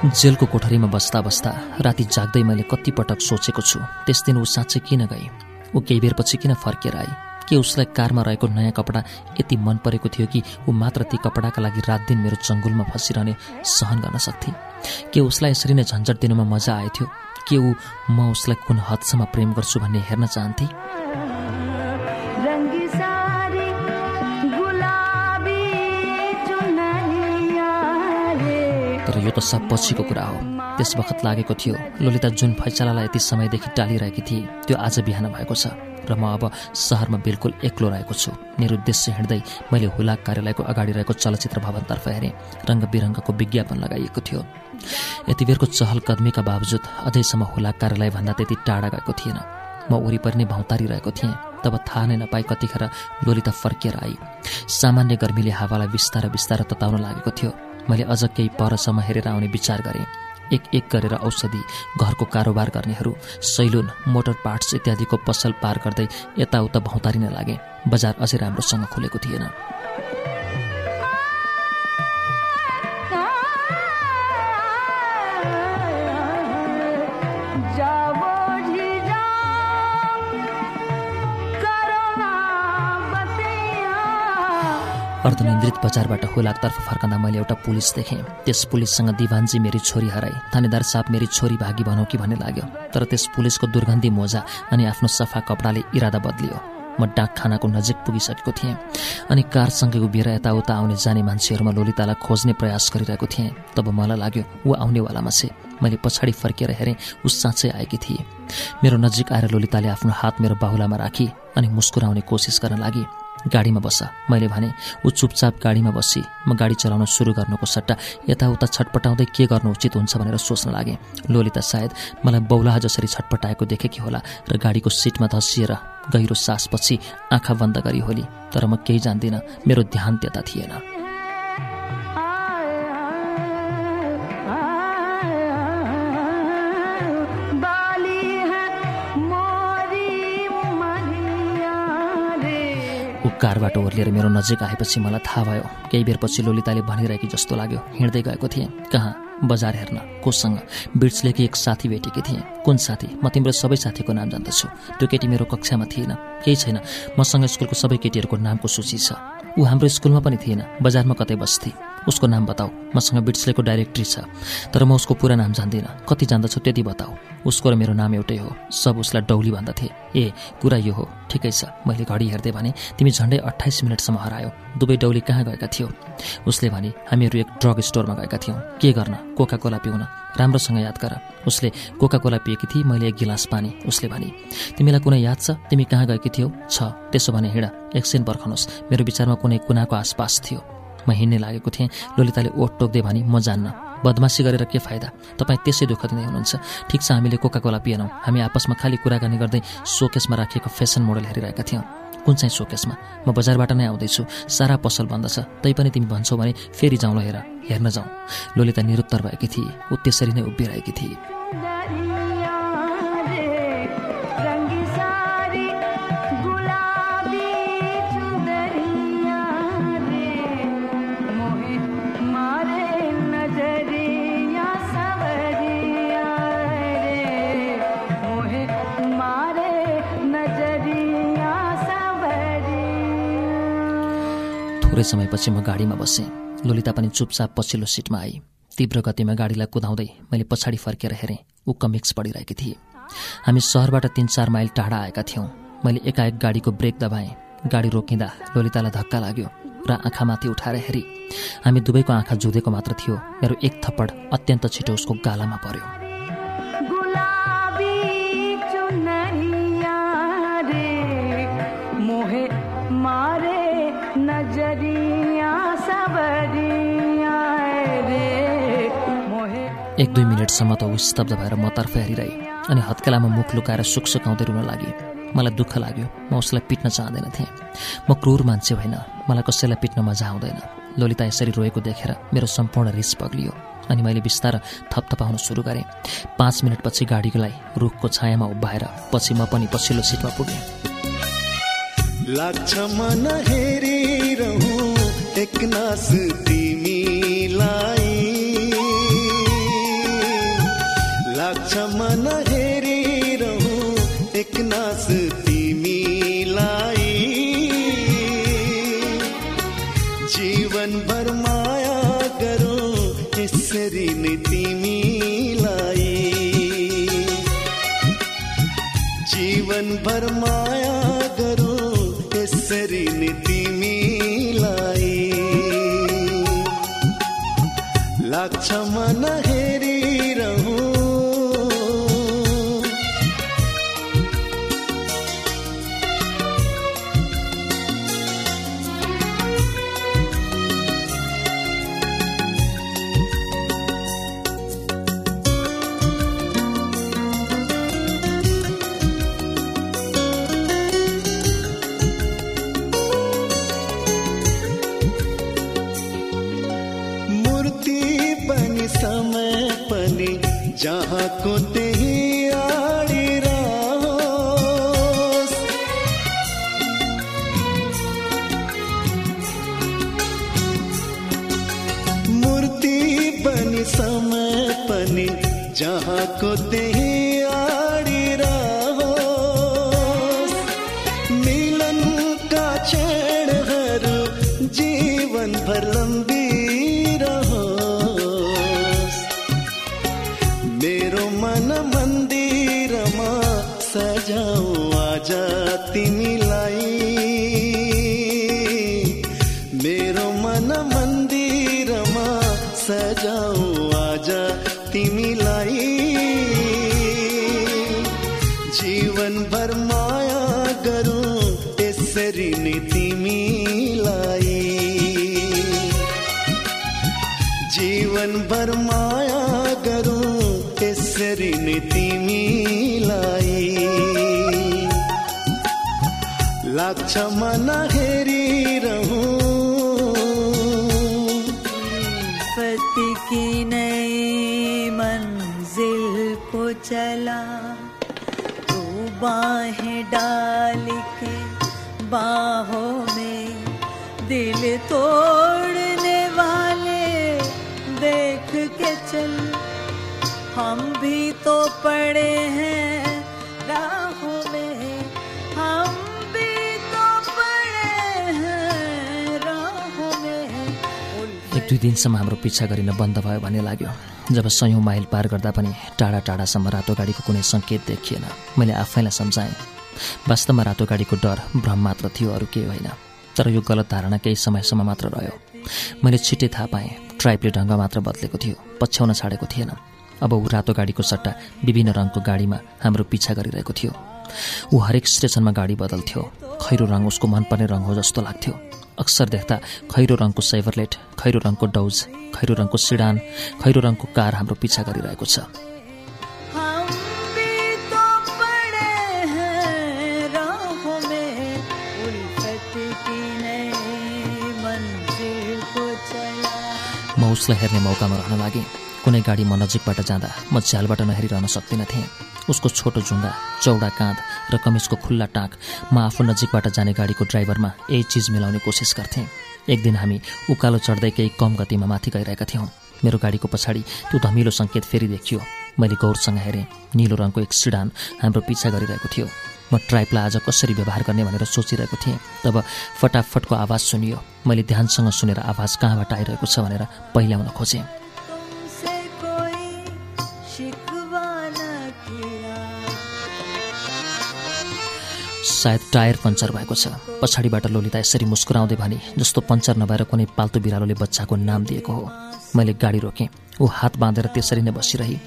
जेलको कोठरीमा बस्दा बस्दा राति जाग्दै मैले कतिपटक सोचेको छु त्यस दिन ऊ साँच्चै किन गई? ऊ केही बेरपछि किन फर्केर आई? के उसलाई कारमा रहेको नयाँ कपडा यति मन परेको थियो कि ऊ मात्र ती कपडाका लागि रात दिन मेरो चङ्गुलमा फसिरहने सहन गर्न सक्थे। के उसलाई यसरी नै झन्झट दिनुमा मजा आएथ्यो? के ऊ म उसलाई कुन हदसम्म प्रेम गर्छु भन्ने हेर्न चाहन्थे? तर यो त सब पछिको कुरा हो। त्यस बखत लागेको थियो ललिता जुन फैसलालाई यति समयदेखि टालिरहेकी थिए त्यो आज बिहान भएको छ। र म अब सहरमा बिल्कुल एक्लो रहेको छु। मेरो उद्देश्य हिँड्दै मैले हुलाक कार्यालयको अगाडि रहेको चलचित्र भवनतर्फ हेरेँ। रङ्ग बिरङ्गको विज्ञापन लगाइएको थियो। यति बेरको चहल कदमीका बावजुद अझैसम्म हुलाक कार्यालयभन्दा त्यति टाढा गएको थिएन। म वरिपरि नै भौतारिरहेको थिएँ तब थाहा नै नपाई कतिखेर लोलिता फर्किएर आई। सामान्य गर्मीले हावालाई बिस्तार बिस्तार तताउन लागेको थियो। मैले अझ केही परसम्म हेरेर आउने विचार गरेँ। एक एक गरेर औषधि घरको कारोबार गर्नेहरू सैलुन मोटर पार्ट्स इत्यादिको पसल पार गर्दै यताउता भौतारिन लागे। बजार अझै राम्रोसँग खुलेको थिएन। अर्धनिन्द्रित बजारबाट हुलाकतर्फ फर्कँदा मैले एउटा पुलिस देखेँ। त्यस पुलिससँग दिवानजी मेरी छोरी हराई थानेदार साहब मेरी छोरी भागी भनौँ कि भन्ने लाग्यो। तर त्यस पुलिसको दुर्गन्धी मोजा अनि आफ्नो सफा कपडाले इरादा बदलियो। म डाकखानाको नजिक पुगिसकेको थिएँ अनि कारसँगै उभिएर यताउता आउने जाने मान्छेहरूमा लोलितालाई खोज्ने प्रयास गरिरहेको थिएँ। तब मलाई लाग्यो ऊ आउनेवालामा छे मैले पछाडि फर्केर हेरेँ ऊ साँच्चै आएकी थिए। मेरो नजिक आएर लोलिताले आफ्नो हात मेरो बाहुलामा राखी अनि मुस्कुराउने कोसिस गर्न लागि गाडीमा बस। मैले भने ऊ चुपचाप गाडीमा बसी। म गाडी चलाउन सुरु गर्नुको सट्टा यताउता छटपटाउँदै के गर्नु उचित हुन्छ भनेर सोच्न लागेँ। लोलिता सायद मलाई बौलाहा जसरी छटपटाएको देखेकी होला र गाडीको सिटमा धसिएर गहिरो सासपछि आँखा बन्द गरी होली। तर म केही जान्दिनँ। मेरो ध्यान त्यता थिएन। ऊ कारबाट ओर्लिएर मेरो नजिक आएपछि मलाई थाहा भयो। केही बेरपछि लोलिताले भनिरहेकी जस्तो लाग्यो। हिँड्दै गएको थिएँ। कहाँ? बजार हेर्न। कोसँग? बिर्चलेकी एक साथी भेटेकी थिएँ? कुन साथी? म तिम्रो सबै साथीको नाम जान्दछु। त्यो केटी मेरो कक्षामा थिएन। केही छैन। मसँग स्कुलको सबै केटीहरूको नामको सूची छ। ऊ हाम्रो स्कुलमा पनि थिएन। बजारमा कतै बस्थे। उसको नाम बताऊ। मसँग बिट्सलेको डाइरेक्टरी छ तर म उसको पुरा नाम जान्दिनँ। कति जान्दछु त्यति बताऊ। उसको र मेरो नाम एउटै हो। सब उसलाई डौली भन्दथे ए कुरा यो हो। ठिकै छ। मैले घडी हेर्दै भने तिमी झन्डै अठाइस मिनटसम्म हरायो। दुवै डौली कहाँ गएका थियौ? उसले भने हामीहरू एक ड्रग स्टोरमा गएका थियौँ। के गर्न? कोका कोला पिउन। राम्रोसँग याद गर। उसले कोका कोला पिएकी थिए मैले एक गिलास पानी। उसले भने तिमीलाई कुनै याद छ? तिमी कहाँ गएकी थियौ? छ। त्यसो भने हिँड। एकछिन पर्खनुहोस् मेरो विचारमा कुनै कुनाको आसपास थियो। म हिँड्ने लागेको थिएँ। लोलिताले ओट टोक्दै भने म जान्न। बदमासी गरेर के फाइदा? तपाईँ त्यसै दुःख दिँदै हुनुहुन्छ। ठिक छ हामीले कोका कोला पिएनौँ। हामी आपसमा खालि कुराकानी गर्दै सोकेसमा राखिएको फेसन मोडल हेरिरहेका थियौँ। कुन चाहिँ सोकेसमा? म बजारबाट नै आउँदैछु। सारा पसल बन्द छ। तैपनि तिमी भन्छौ भने फेरि जाउँ ल हेर। हेर्न जाउँ। लोलिता निरुत्तर भएकी थिए। ऊ त्यसरी नै उभिरहेकी थिए। थोरै समयपछि म गाडीमा बसेँ। लोलिता पनि चुपचाप पछिल्लो सिटमा आई। तीव्र गतिमा गाडीलाई कुदाउँदै मैले पछाडि फर्केर हेरेँ। ऊ कमिक्स पढिरहेकी थिए। हामी सहरबाट तिन चार माइल टाढा आएका थियौँ। मैले एकाएक गाडीको ब्रेक दबाएँ। गाडी रोकिँदा लोलितालाई धक्का लाग्यो र आँखामाथि उठाएर हेरी। हामी दुवैको आँखा जुधेको मात्र थियो। मेरो एक थप्पड अत्यन्त छिटो उसको गालामा पर्यो। एक दुई मिनटसम्म त ऊ स्तब्ध भएर मतर्फ हेरिरहे अनि हत्केलामा मुख लुकाएर सुक सुकाउँदै रुन लागे। मलाई दुःख लाग्यो म उसलाई पिट्न चाहँदैन थिएँ म क्रूर मान्छे होइन मलाई कसैलाई पिट्न मजा आउँदैन। लोलिता यसरी रोएको देखेर मेरो सम्पूर्ण रिस पग्लियो अनि मैले बिस्तार थपथपाउन सुरु गरेँ। पाँच मिनटपछि गाडीलाई रुखको छायामा उभ्याएर पछि म पनि पछिल्लो सिटमा पुगेँ। लाग्छ मन हेरिरहँ तिमीलाई lưng लाग्छ हेरी रहू। फत की नई मंजिल को चला तू बाहें डाल के बाहों में दिल तोड़ने दिनसम्म हाम्रो पिछा गरिन बन्द भयो भन्ने लाग्यो। जब सयौँ माइल पार गर्दा पनि टाढा टाढासम्म रातो गाडीको कुनै सङ्केत देखिएन। मैले आफैलाई सम्झाएँ। वास्तवमा रातो गाडीको डर भ्रम मात्र थियो अरू केही होइन। तर यो गलत धारणा केही समयसम्म मात्र रह्यो। मैले छिट्टै थाहा पाएँ ट्राइपले ढङ्ग मात्र बदलेको थियो पछ्याउन छाडेको थिएन। अब ऊ रातो गाडीको सट्टा विभिन्न रङको गाडीमा हाम्रो पिछा गरिरहेको थियो। ऊ हरेक स्टेसनमा गाडी बदल्थ्यो। खैरो रङ उसको मनपर्ने रङ हो जस्तो लाग्थ्यो। अक्सर देख्दा खैरो रङको सेभरलेट खैरो रङको डौज खैरो रङको सिडान खैरो रङको कार हाम्रो पिछा गरिरहेको छ। म उसलाई हेर्ने मौकामा रहन लागेँ। कुनै गाडी म नजिकबाट जाँदा म झ्यालबाट नहेरिरहन सक्दिनँ थिएँ। उसको छोटो जुङ्गा चौडा काँध र कमिजको खुल्ला टाँक म आफू नजिकबाट जाने गाडीको ड्राइभरमा यही चिज मिलाउने कोसिस गर्थेँ। एक दिन हामी उकालो चढ्दै केही कम गतिमा माथि गइरहेका थियौँ। मेरो गाडीको पछाडि त्यो धमिलो सङ्केत फेरि देखियो। मैले गौरसँग हेरेँ। निलो रङको एक सिडान हाम्रो पिछा गरिरहेको थियो। म ट्राइपलाई आज कसरी व्यवहार गर्ने भनेर सोचिरहेको थिएँ। तब फटाफटको आवाज सुनियो। मैले ध्यानसँग सुनेर आवाज कहाँबाट आइरहेको छ भनेर पहिल्याउन खोजेँ। सायद टायर पङ्चर भएको छ। पछाडिबाट लोलिता यसरी मुस्कुराउँदै भने जस्तो पङ्चर नभएर कुनै पाल्तु बिरालोले बच्चाको नाम दिएको हो। मैले गाडी रोकेँ। ऊ हात बाँधेर त्यसरी नै बसिरहे।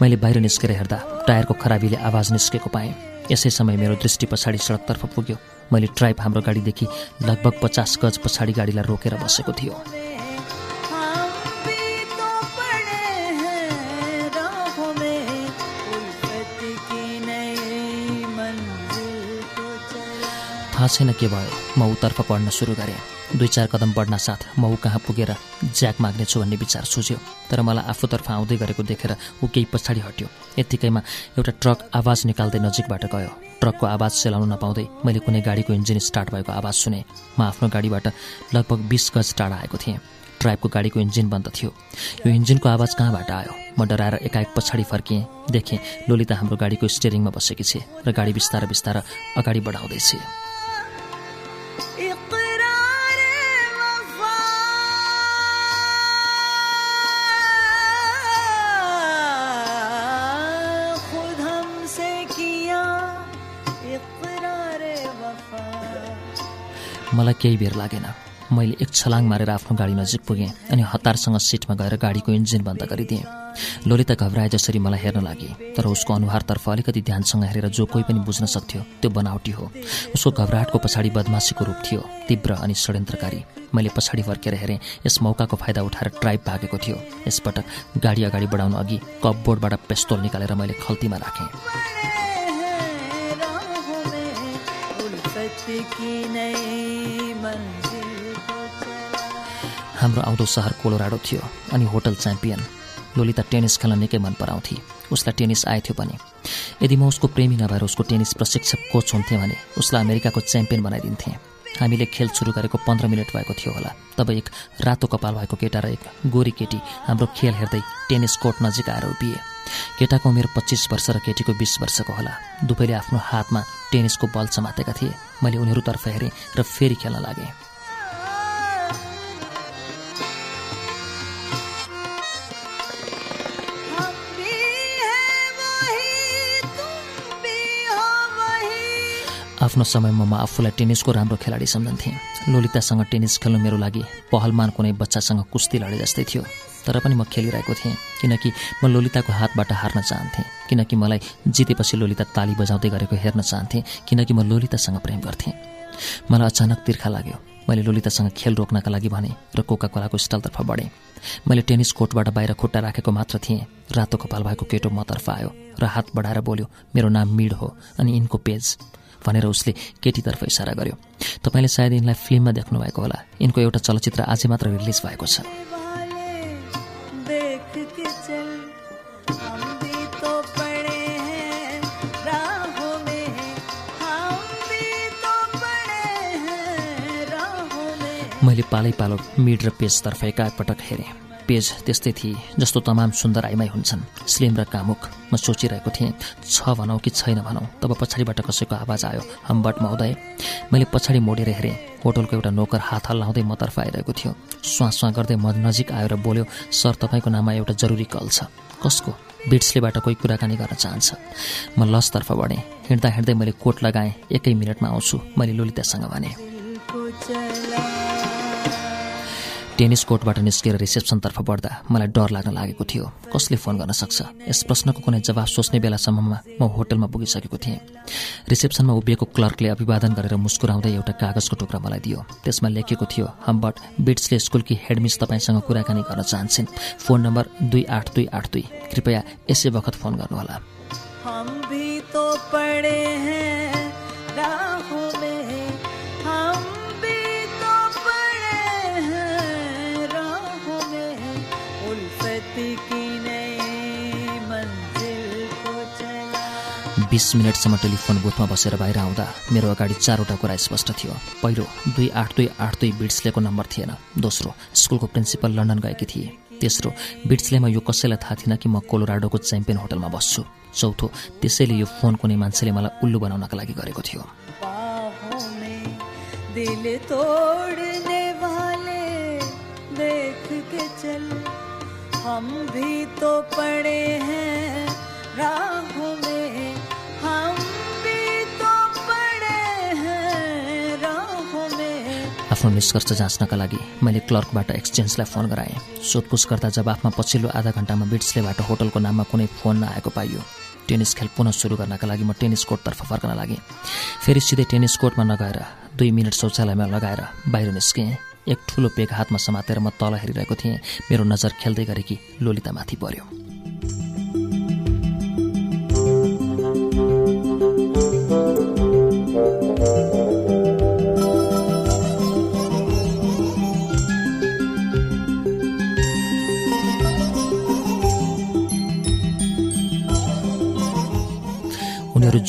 मैले बाहिर निस्केर हेर्दा टायरको खराबीले आवाज निस्केको पाएँ। यसै समय मेरो दृष्टि पछाडि सडकतर्फ पुग्यो। मैले ट्राइप हाम्रो गाडीदेखि लगभग पचास गज पछाडि गाडीलाई रोकेर बसेको थियो। थाहा छैन के भयो। म उतर्फ पढ्न सुरु गरेँ। दुई चार कदम बढ्न साथ म ऊ कहाँ पुगेर ज्याक माग्नेछु भन्ने विचार सुझ्यो तर मलाई आफूतर्फ आउँदै गरेको देखेर ऊ केही पछाडि हट्यो। यत्तिकैमा एउटा ट्रक आवाज निकाल्दै नजिकबाट गयो। ट्रकको आवाज सेलाउन नपाउँदै मैले कुनै गाडीको इन्जिन स्टार्ट भएको आवाज सुने। म आफ्नो गाडीबाट लगभग बिस गज टाढा आएको थिएँ। ड्राइभको गाडीको इन्जिन बन्द थियो। यो इन्जिनको आवाज कहाँबाट आयो? म डराएर एकाएक पछाडि फर्किएँ। देखेँ लोलिता हाम्रो गाडीको स्टेरिङमा बसेकी छे र गाडी बिस्तार बिस्तार अगाडि बढाउँदैछ। मलाई केही बेर लागेन। मैले एक छलाङ मारेर आफ्नो गाडी नजिक पुगेँ अनि हतारसँग सिटमा गएर गाडीको इन्जिन बन्द गरिदिएँ। लोलिता घबराए जसरी मलाई हेर्न लागि तर उसको अनुहारतर्फ अलिकति ध्यानसँग हेरेर जो कोही पनि बुझ्न सक्थ्यो त्यो बनावटी हो। उसको घबराहटको पछाडि बदमासीको रूप थियो तीव्र अनि षड्यन्त्रकारी। मैले पछाडि फर्केर हेरेँ यस मौकाको फाइदा उठाएर ड्राइभ भागेको थियो। यसपटक गाडी अगाडि बढाउनु अघि कपबोर्डबाट पेस्तोल निकालेर मैले खल्तीमा राखेँ। हाम्रो आउँदो सहर कोलोराडो थियो अनि होटल च्याम्पियन। लोलिता टेनिस खेल्न निकै मन पराउँथे। उसलाई टेनिस आएथ्यो भने यदि म उसको प्रेमी नभएर उसको टेनिस प्रशिक्षक कोच हुन्थेँ भने उसलाई अमेरिकाको च्याम्पियन बनाइदिन्थेँ। हामीले खेल सुरु गरेको पन्ध्र मिनट भएको थियो होला। तब एक रातो कपाल भएको केटा र एक गोरी केटी हाम्रो खेल हेर्दै टेनिस कोर्ट नजिक आएर उभिए। केटाको उमेर पच्चिस वर्ष र केटीको बिस वर्षको होला। दुवैले आफ्नो हातमा टेनिसको बल समातेका थिए। मैले उनीहरूतर्फ हेरेँ र फेरि खेल्न लागेँ। आफ्नो समयमा म आफूलाई टेनिसको राम्रो खेलाडी सम्झन्थेँ लोलितासँग टेनिस खेल्नु मेरो लागि पहलमान कुनै बच्चासँग कुस्ती लडे जस्तै थियो। तर पनि म खेलिरहेको थिएँ किनकि म लोलिताको हातबाट हार्न चाहन्थेँ। किनकि मलाई जितेपछि लोलिता ताली बजाउँदै गरेको हेर्न चाहन्थेँ किनकि म लोलितासँग प्रेम गर्थेँ। मलाई अचानक तिर्खा लाग्यो। मैले लोलितासँग खेल रोक्नका लागि भने र कोका कोलाको स्टलतर्फ बढेँ। मैले टेनिस कोर्टबाट बाहिर खुट्टा राखेको मात्र थिएँ। रातो कपाल भएको केटो मतर्फ आयो र हात बढाएर बोल्यो मेरो नाम मिड हो अनि यिनको पेज। भनेर उसले केटीतर्फ इसारा गर्यो। तपाईँले सायद यिनलाई फिल्ममा देख्नु भएको होला। यिनको एउटा चलचित्र आजै मात्र रिलिज भएको छ। मैले पालै पालो मिड र पेजतर्फ एकापटक हेरेँ। पेज त्यस्तै थिए जस्तो तमाम सुन्दर आइमाई हुन्छन्। स्लिम र कामुक म सोचिरहेको थिएँ छ भनौँ कि छैन भनौँ तब पछाडिबाट कसैको आवाज आयो हम्बट महोदय मैले पछाडि मोडेर हेरेँ होटलको एउटा नोकर हात हल्लाउँदै मतर्फ आइरहेको थियो। स्वाँ गर्दै म नजिक आयो र बोल्यो सर तपाईँको नाममा एउटा जरुरी कल छ। कसको? बिट्सलेबाट कोही कुराकानी गर्न चाहन्छ। म लसतर्फ बढेँ हिँड्दा हिँड्दै मैले कोट लगाएँ एकै मिनटमा आउँछु। मैले लोलितासँग भने। टेनिस कोर्टबाट निस्केर रिसेप्सनतर्फ बढ्दा मलाई डर लाग्न लागेको थियो। कसले फोन गर्न सक्छ? यस प्रश्नको कुनै जवाफ सोच्ने बेलासम्ममा म होटलमा पुगिसकेको थिएँ। रिसेप्सनमा उभिएको क्लर्कले अभिवादन गरेर मुस्कुराउँदै एउटा कागजको टुक्रा मलाई दियो। त्यसमा लेखिएको थियो हम्बट बिट्सले स्कुलकी हेडमिस तपाईँसँग कुराकानी गर्न चाहन्छन्। फोन नम्बर दुई आठ दुई आठ दुई। कृपया यसै बखत फोन गर्नुहोला। बिस मिनटसम्म टेलिफोन बुथमा बसेर बाहिर आउँदा मेरो अगाडि चारवटा कुरा स्पष्ट थियो। पहिलो दुई आठ दुई आठ दुई बिट्सलेको नम्बर थिएन। दोस्रो स्कुलको प्रिन्सिपल लन्डन गएकी थिए। तेस्रो बिट्सलेमा यो कसैलाई थाहा थिएन कि म कोलोराडोको च्याम्पियन होटलमा बस्छु। चौथो त्यसैले यो फोन कुनै मान्छेले मलाई उल्लु बनाउनका लागि गरेको थियो। हम भी तो पड़े हैं राहों में। आफ्नो निष्कर्ष जाँच्नका लागि मैले क्लर्कबाट एक्सचेन्जलाई फोन गराएँ। सोधपुछ गर्दा जवाफमा पछिल्लो आधा घन्टामा बिट्सलेबाट होटलको नाममा कुनै फोन नआएको पाइयो। टेनिस खेल पुनः सुरु गर्नका लागि म टेनिस कोर्टतर्फ फर्कन लागेँ। फेरि सिधै टेनिस कोर्टमा नगएर दुई मिनट शौचालयमा लगाएर बाहिर निस्केँ। एक ठुलो पेग हातमा समातेर म तल हेरिरहेको थिएँ। मेरो नजर खेल्दै गरेकी लोलितामाथि पर्यो।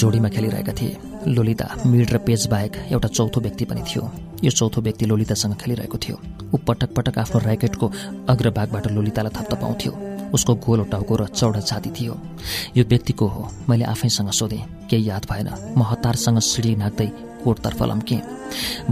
जोडीमा खेलिरहेका थिए। लोलिता मिड र पेज बाहेक एउटा चौथो व्यक्ति पनि थियो। यो चौथो व्यक्ति लोलितासँग खेलिरहेको थियो। ऊ पटक पटक आफ्नो ऱ्याकेटको अग्रभागबाट लोलितालाई थप्थपाउँथ्यो उसको गोलो टाउको र चौडा छाती थियो। यो व्यक्ति को हो? मैले आफैसँग सोधेँ। केही याद भएन। म हतारसँग सिँढी नाग्दै कोर्टतर्फ लम्केँ।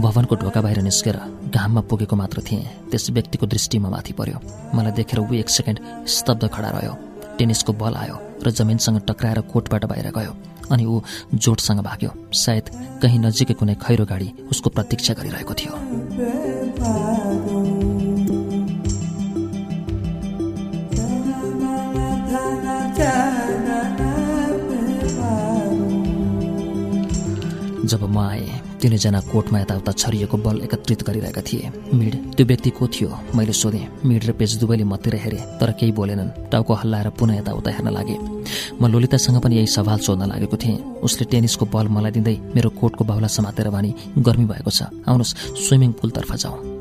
भवनको ढोका बाहिर निस्केर घाममा पुगेको मात्र थिएँ। त्यस व्यक्तिको दृष्टिमा माथि पर्यो। मलाई देखेर ऊ एक सेकेन्ड स्तब्ध खडा रह्यो। टेनिसको बल आयो र जमिनसँग टक्राएर कोर्टबाट बाहिर गयो। अनि ऊ जोडसँग भाग्यो। सायद कहीँ नजिकै कुनै खैरो गाडी उसको प्रतीक्षा गरिरहेको थियो। जब म आएँ तिनैजना कोर्टमा यताउता छरिएको बल एकत्रित गरिरहेका थिए। मिड त्यो व्यक्ति को थियो? मैले सोधेँ। मिड र पेज दुवैले मतिर हेरेँ तर केही बोलेनन्। टाउको हल्लाएर पुनः यताउता हेर्न लागे। म लोलितासँग पनि यही सवाल सोध्न लागेको थिएँ। उसले टेनिसको बल मलाई दिँदै मेरो कोटको बाहुला समातेर भनी गर्मी भएको छ। आउनुहोस् स्विमिङ पुलतर्फ जाउँ।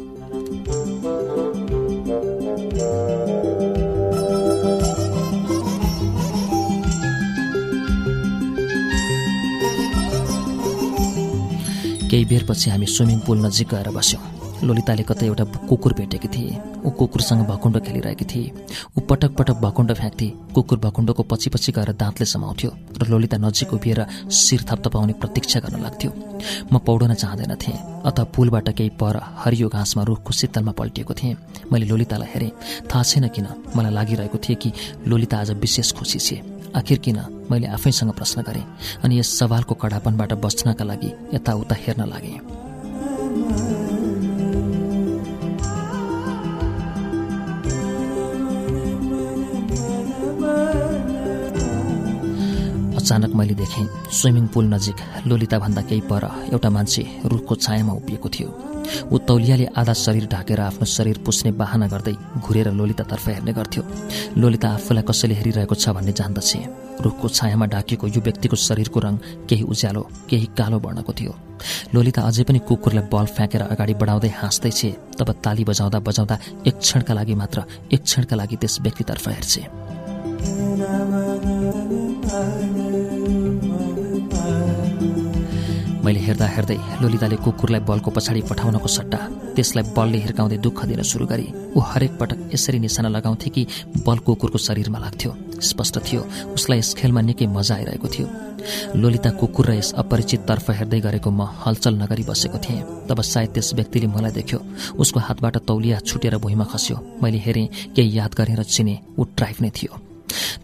केही बेरपछि हामी स्विमिङ पुल नजिक गएर बस्यौँ। लोलिताले कतै एउटा कुकुर भेटेकी थिए। ऊ कुकुरसँग भकुण्डो खेलिरहेकी थिए। ऊ पटक पटक भकुण्डो फ्याँक्थे। कुकुर भकुण्डोको पछि पछि गएर दाँतले समाउँथ्यो र लोलिता नजिक उभिएर शिर थप्थपाउने प्रतीक्षा गर्न लाग्थ्यो। म पौडन चाहँदैन थिएँ अथवा पुलबाट केही पर हरियो घाँसमा रुखको शीतलमा पल्टिएको थिएँ। मैले लोलितालाई हेरेँ। थाहा छैन किन मलाई लागिरहेको थिए कि लोलिता आज विशेष खुसी छे आखिर किन मैले आफैसँग प्रश्न गरेँ अनि यस सवालको कडापनबाट बच्नका लागि यताउता हेर्न लागेँ। अचानक मैले देखेँ स्विमिङ पुल नजिक लोलिताभन्दा केही पर एउटा मान्छे रुखको छायामा उभिएको थियो। ऊ तौलियाले आधा शरीर ढाकेर आफ्नो शरीर पुस्ने बाहना गर्दै घुरेर लोलितातर्फ हेर्ने गर्थ्यो। लोलिता आफूलाई कसैले हेरिरहेको छ भन्ने जान्दछे। रुखको छायामा ढाकिएको यो व्यक्तिको शरीरको रङ केही उज्यालो केही कालो वर्णको थियो। लोलिता अझै पनि कुकुरलाई बल फ्याँकेर अगाडि बढाउँदै हाँस्दै छे तब ताली बजाउँदा बजाउँदा एक क्षणका लागि मात्र एक क्षणका लागि त्यस व्यक्तितर्फ हेर्छे। मैले हेर्दा हेर्दै लोलिताले कुकुरलाई बलको पछाडि पठाउनको सट्टा त्यसलाई बलले हिर्काउँदै दुःख दिन सुरु गरे ऊ हरेक पटक यसरी निशाना लगाउँथे कि बल कुकुरको शरीरमा लाग्थ्यो। स्पष्ट थियो उसलाई यस खेलमा निकै मजा आइरहेको थियो। लोलिता कुकुर र यस अपरिचिततर्फ हेर्दै गरेको म हलचल नगरी बसेको थिएँ। तब सायद त्यस व्यक्तिले मलाई देख्यो। उसको हातबाट तौलिया छुटेर भुइँमा खस्यो। मैले हेरेँ केही याद गरेर चिने ऊ ट्राइफ नै थियो।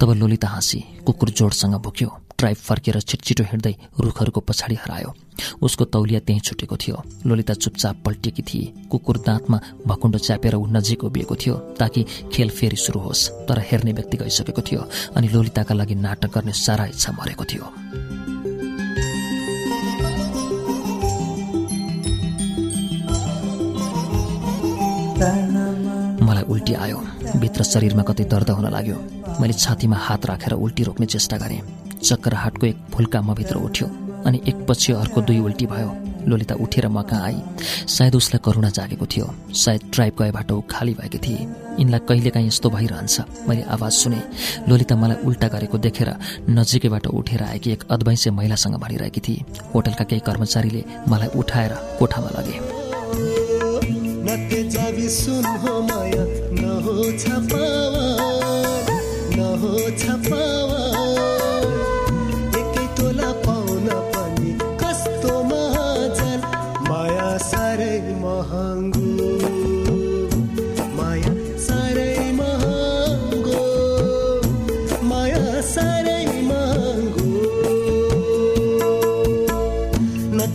तब लोलिता हाँसी कुकुर जोडसँग भुक्यो ट्राइब फर्केर छिटछिटो हिँड्दै रुखहरूको पछाडि हरायो। उसको तौलिया त्यहीँ छुटेको थियो। लोलिता चुपचाप पल्टिएकी थिए। कुकुर दाँतमा भकुण्डो च्यापेर ऊ नजिक उभिएको थियो ताकि खेल फेरि सुरु होस् तर हेर्ने व्यक्ति गइसकेको थियो अनि लोलिताका लागि नाटक गर्ने सारा इच्छा मरेको थियो। मलाई उल्टी आयो। भित्र शरीरमा कतै दर्द हुन लाग्यो। मैले छातीमा हात राखेर उल्टी रोक्ने चेष्टा गरेँ। चक्कर हाटको एक फुल्का मभित्र उठ्यो अनि एकपछि अर्को दुई उल्टी भयो। लोलिता उठेर म कहाँ आई। सायद उसलाई करुणा जागेको थियो। सायद ड्राइभ गएबाट ऊ खाली भएकी थिए। यिनलाई कहिलेकाहीँ यस्तो भइरहन्छ। मैले आवाज सुने। लोलिता मलाई उल्टा गरेको देखेर नजिकैबाट उठेर आएकी एक अद्वैंसे महिलासँग भनिरहेकी थिए। होटलका केही कर्मचारीले मलाई उठाएर कोठामा लगे।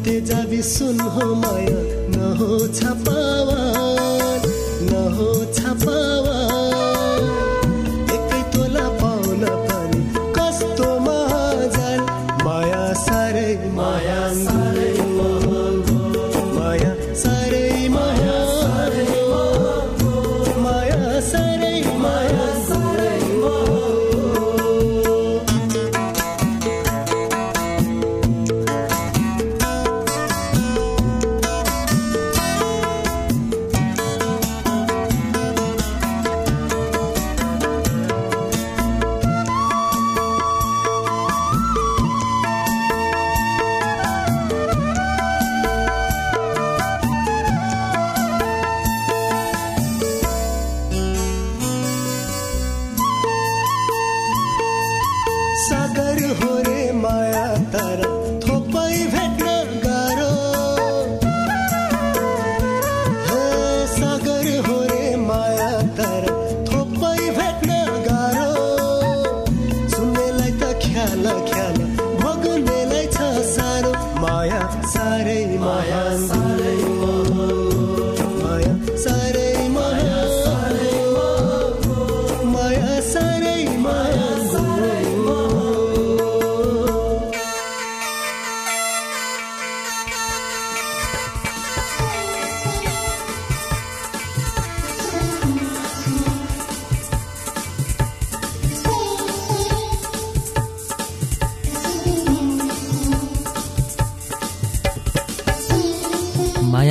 नते जावी सुन हो माया न हो छपावा न हो छपावा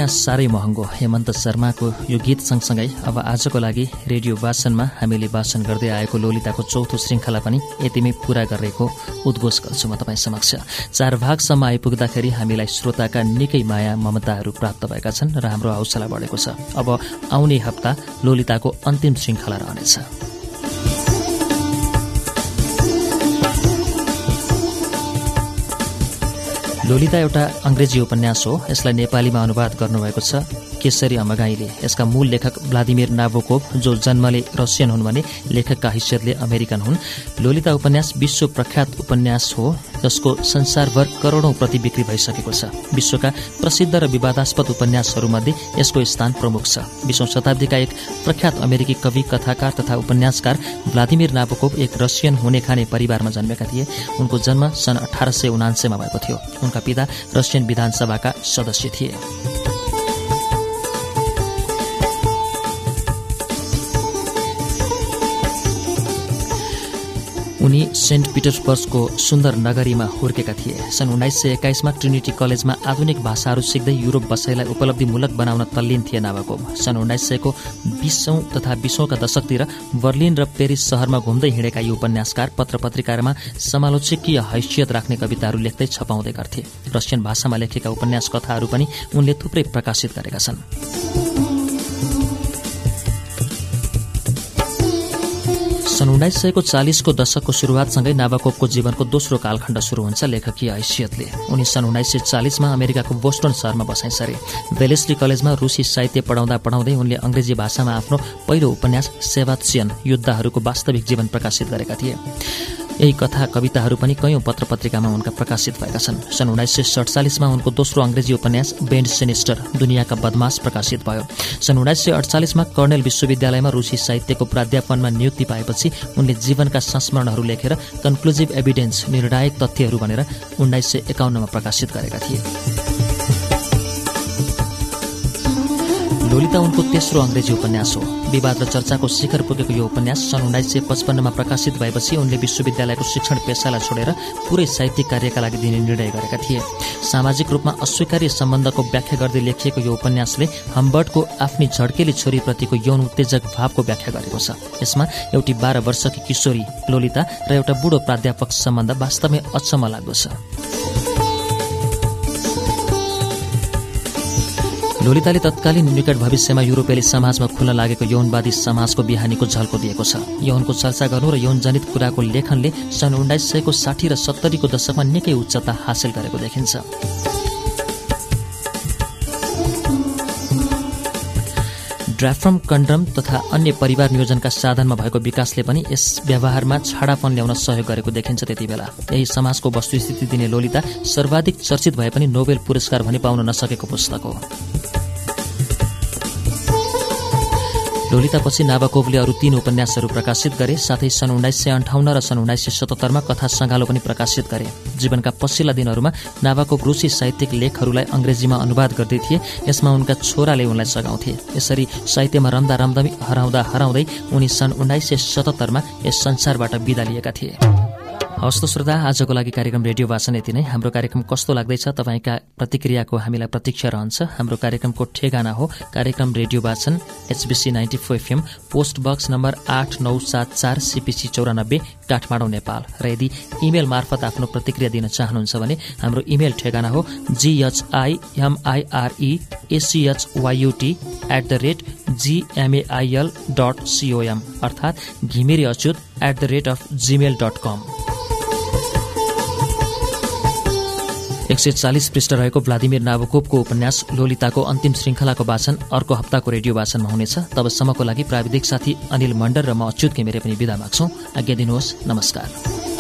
माया साह्रै महँगो हेमन्त शर्माको यो गीत सँगसँगै अब आजको लागि रेडियो वाचनमा हामीले वाचन गर्दै आएको लोलिताको चौथो श्रृङ्खला पनि यतिमै पूरा गरेको उद्घोष गर्छु म तपाईँ समक्ष। चार भागसम्म आइपुग्दाखेरि हामीलाई श्रोताका निकै माया ममताहरू प्राप्त भएका छन् र हाम्रो हौसला बढेको छ। अब आउने हप्ता लोलिताको अन्तिम श्रृङ्खला रहनेछ। लोलिता एउटा अङ्ग्रेजी उपन्यास हो। यसलाई नेपालीमा अनुवाद गर्नुभएको छ। केसरी अमगाईले यसका मूल लेखक भ्लादिमिर नाबोकोभ जो जन्मले रसियन हुन् भने लेखकका हैसियतले अमेरिकन हुन्। लोलिता उपन्यास विश्व प्रख्यात उपन्यास हो जसको संसारभर करोडौं प्रति बिक्री भइसकेको छ। विश्वका प्रसिद्ध र विवादास्पद उपन्यासहरूमध्ये यसको स्थान प्रमुख छ। विश्व शताब्दीका एक प्रख्यात अमेरिकी कवि कथाकार तथा उपन्यासकार भ्लादिमिर नाबोकोभ एक रसियन हुने खाने परिवारमा जन्मेका थिए। उनको जन्म सन् अठार सय भएको थियो। उनका पिता रसियन विधानसभाका सदस्य थिए। उनी सेन्ट पिटर्सबर्गको सुन्दर नगरीमा हुर्केका थिए। सन् उन्नाइस सय एक्काइसमा ट्रिनिटी कलेजमा आधुनिक भाषाहरू सिक्दै युरोप बसाइलाई उपलब्धिमूलक बनाउन तल्लीन थिए नाभाको सन् उन्नाइस सयको बिसौं तथा बिसौंका दशकतिर बर्लिन र पेरिस शहरमा घुम्दै हिँडेका यी उपन्यासकार पत्र पत्रिकामा समालोचकीय हैसियत राख्ने कविताहरू लेख्दै छपाउँदै गर्थे। रसियन भाषामा लेखेका उपन्यास कथाहरू पनि उनले थुप्रै प्रकाशित गरेका छन्। सन् उन्नाइस सयको चालिसको दशकको शुरूआतसँगै नाबाकोपको जीवनको दोस्रो कालखण्ड शुरू हुन्छ लेखकीय हैसियतले। उनी सन् उन्नाइस सय चालिसमा अमेरिकाको बोस्टन सहरमा बसाइ सरे। बेलेस्ली कलेजमा रुसी साहित्य पढाउँदा पढाउँदै उनले अङ्ग्रेजी भाषामा आफ्नो पहिलो उपन्यास सेवात्सियन युद्धहरूको वास्तविक जीवन प्रकाशित गरेका थिए। यही कथा कविताहरू पनि कैयौं पत्र पत्रिकामा उनका प्रकाशित भएका छन्। सन् उन्नाइस सय सडचालिसमा उनको दोस्रो अङ्ग्रेजी उपन्यास बेन्ड सेनिस्टर दुनियाँका बदमास प्रकाशित भयो। सन् उन्नाइस सय अडचालिसमा कर्नेल विश्वविद्यालयमा रुसी साहित्यको प्राध्यापनमा नियुक्ति पाएपछि उनले जीवनका संस्मरणहरू लेखेर कन्क्लुजिभ एभिडेन्स निर्णायक तथ्यहरू भनेर उन्नाइस सय प्रकाशित गरेका थिए। लोलिता उनको तेस्रो अङ्ग्रेजी उपन्यास हो। विवाद र चर्चाको शिखर पुगेको यो उपन्यास सन् उन्नाइस सय पचपन्नमा प्रकाशित भएपछि उनले विश्वविद्यालयको शिक्षण पेसालाई छोडेर पुरै साहित्यिक कार्यका लागि दिने निर्णय गरेका थिए। सामाजिक रूपमा अस्वीकार्य सम्बन्धको व्याख्या गर्दै लेखिएको यो उपन्यासले हम्बर्टको आफ्नी झड्केली छोरीप्रतिको यौन उत्तेजक भावको व्याख्या गरेको छ। यसमा एउटी बाह्र वर्षकी किशोरी लोलिता र एउटा बुढो प्राध्यापक सम्बन्ध वास्तवमै अचम्म लाग्दो छ। लोलिताले तत्कालीन निकट भविष्यमा युरोपेली समाजमा खुल्न लागेको यौनवादी समाजको बिहानीको झल्को दिएको छ। यौनको चर्चा गर्नु र यौनजनित कुराको लेखनले सन् उन्नाइस सयको साठी र सत्तरीको दशकमा निकै उच्चता हासिल गरेको देखिन्छ। ड्राफ्रम कन्डम तथा अन्य परिवार नियोजनका साधनमा भएको विकासले पनि यस व्यवहारमा छाडापन ल्याउन सहयोग गरेको देखिन्छ त्यति बेला। यही समाजको वस्तुस्थिति दिने लोलिता सर्वाधिक चर्चित भए पनि नोबेल पुरस्कार भने पाउन नसकेको पुस्तक हो। लोलितापछि नाबाकोभले अरू तीन उपन्यासहरू प्रकाशित गरे साथै सन् उन्नाइस सय अन्ठाउन्न र सन् उन्नाइस सय सतहत्तरमा कथा सङ्गालो पनि प्रकाशित गरे। जीवनका पछिल्ला दिनहरूमा नाबाकोभ रुसी साहित्यिक लेखहरूलाई अङ्ग्रेजीमा अनुवाद गर्दै थिए यसमा उनका छोराले उनलाई सघाउँथे। यसरी साहित्यमा रम्दा रम्दमी हराउँदा हराउँदै उनी सन् उन्नाइस सय सतहत्तरमा यस संसारबाट विदा लिएका थिए। हवस् श्रोता आजको लागि कार्यक्रम रेडियो वाचन यति नै। हाम्रो कार्यक्रम कस्तो लाग्दैछ तपाईँका प्रतिक्रियाको हामीलाई प्रतीक्षा रहन्छ। हाम्रो कार्यक्रमको ठेगाना हो कार्यक्रम रेडियो वाचन HBC ninety four FM post box number आठ नौ सात चार सिपिसी चौरानब्बे काठमाडौँ नेपाल। र यदि इमेल मार्फत आफ्नो प्रतिक्रिया दिन चाहनुहुन्छ भने हाम्रो इमेल ठेगाना हो जिएचआईएमआईआरई एसिएचवाइयुटी at the rate जिएमएआइएल dot COM अर्थात् Ghimire Achyut at the rate of Gmail dot कम एक सय चालिस पृष्ठ रहेको भ्लादिमिर नाबोकोपको उपन्यास लोलिताको अन्तिम श्रृङ्खलाको वाचन अर्को हप्ताको रेडियो वाचनमा हुनेछ। तबसम्मको लागि प्राविधिक साथी अनिल मण्डल र म अच्युत घिमिरे पनि विदा माग्छौ। आज्ञा दिनुहोस्। नमस्कार।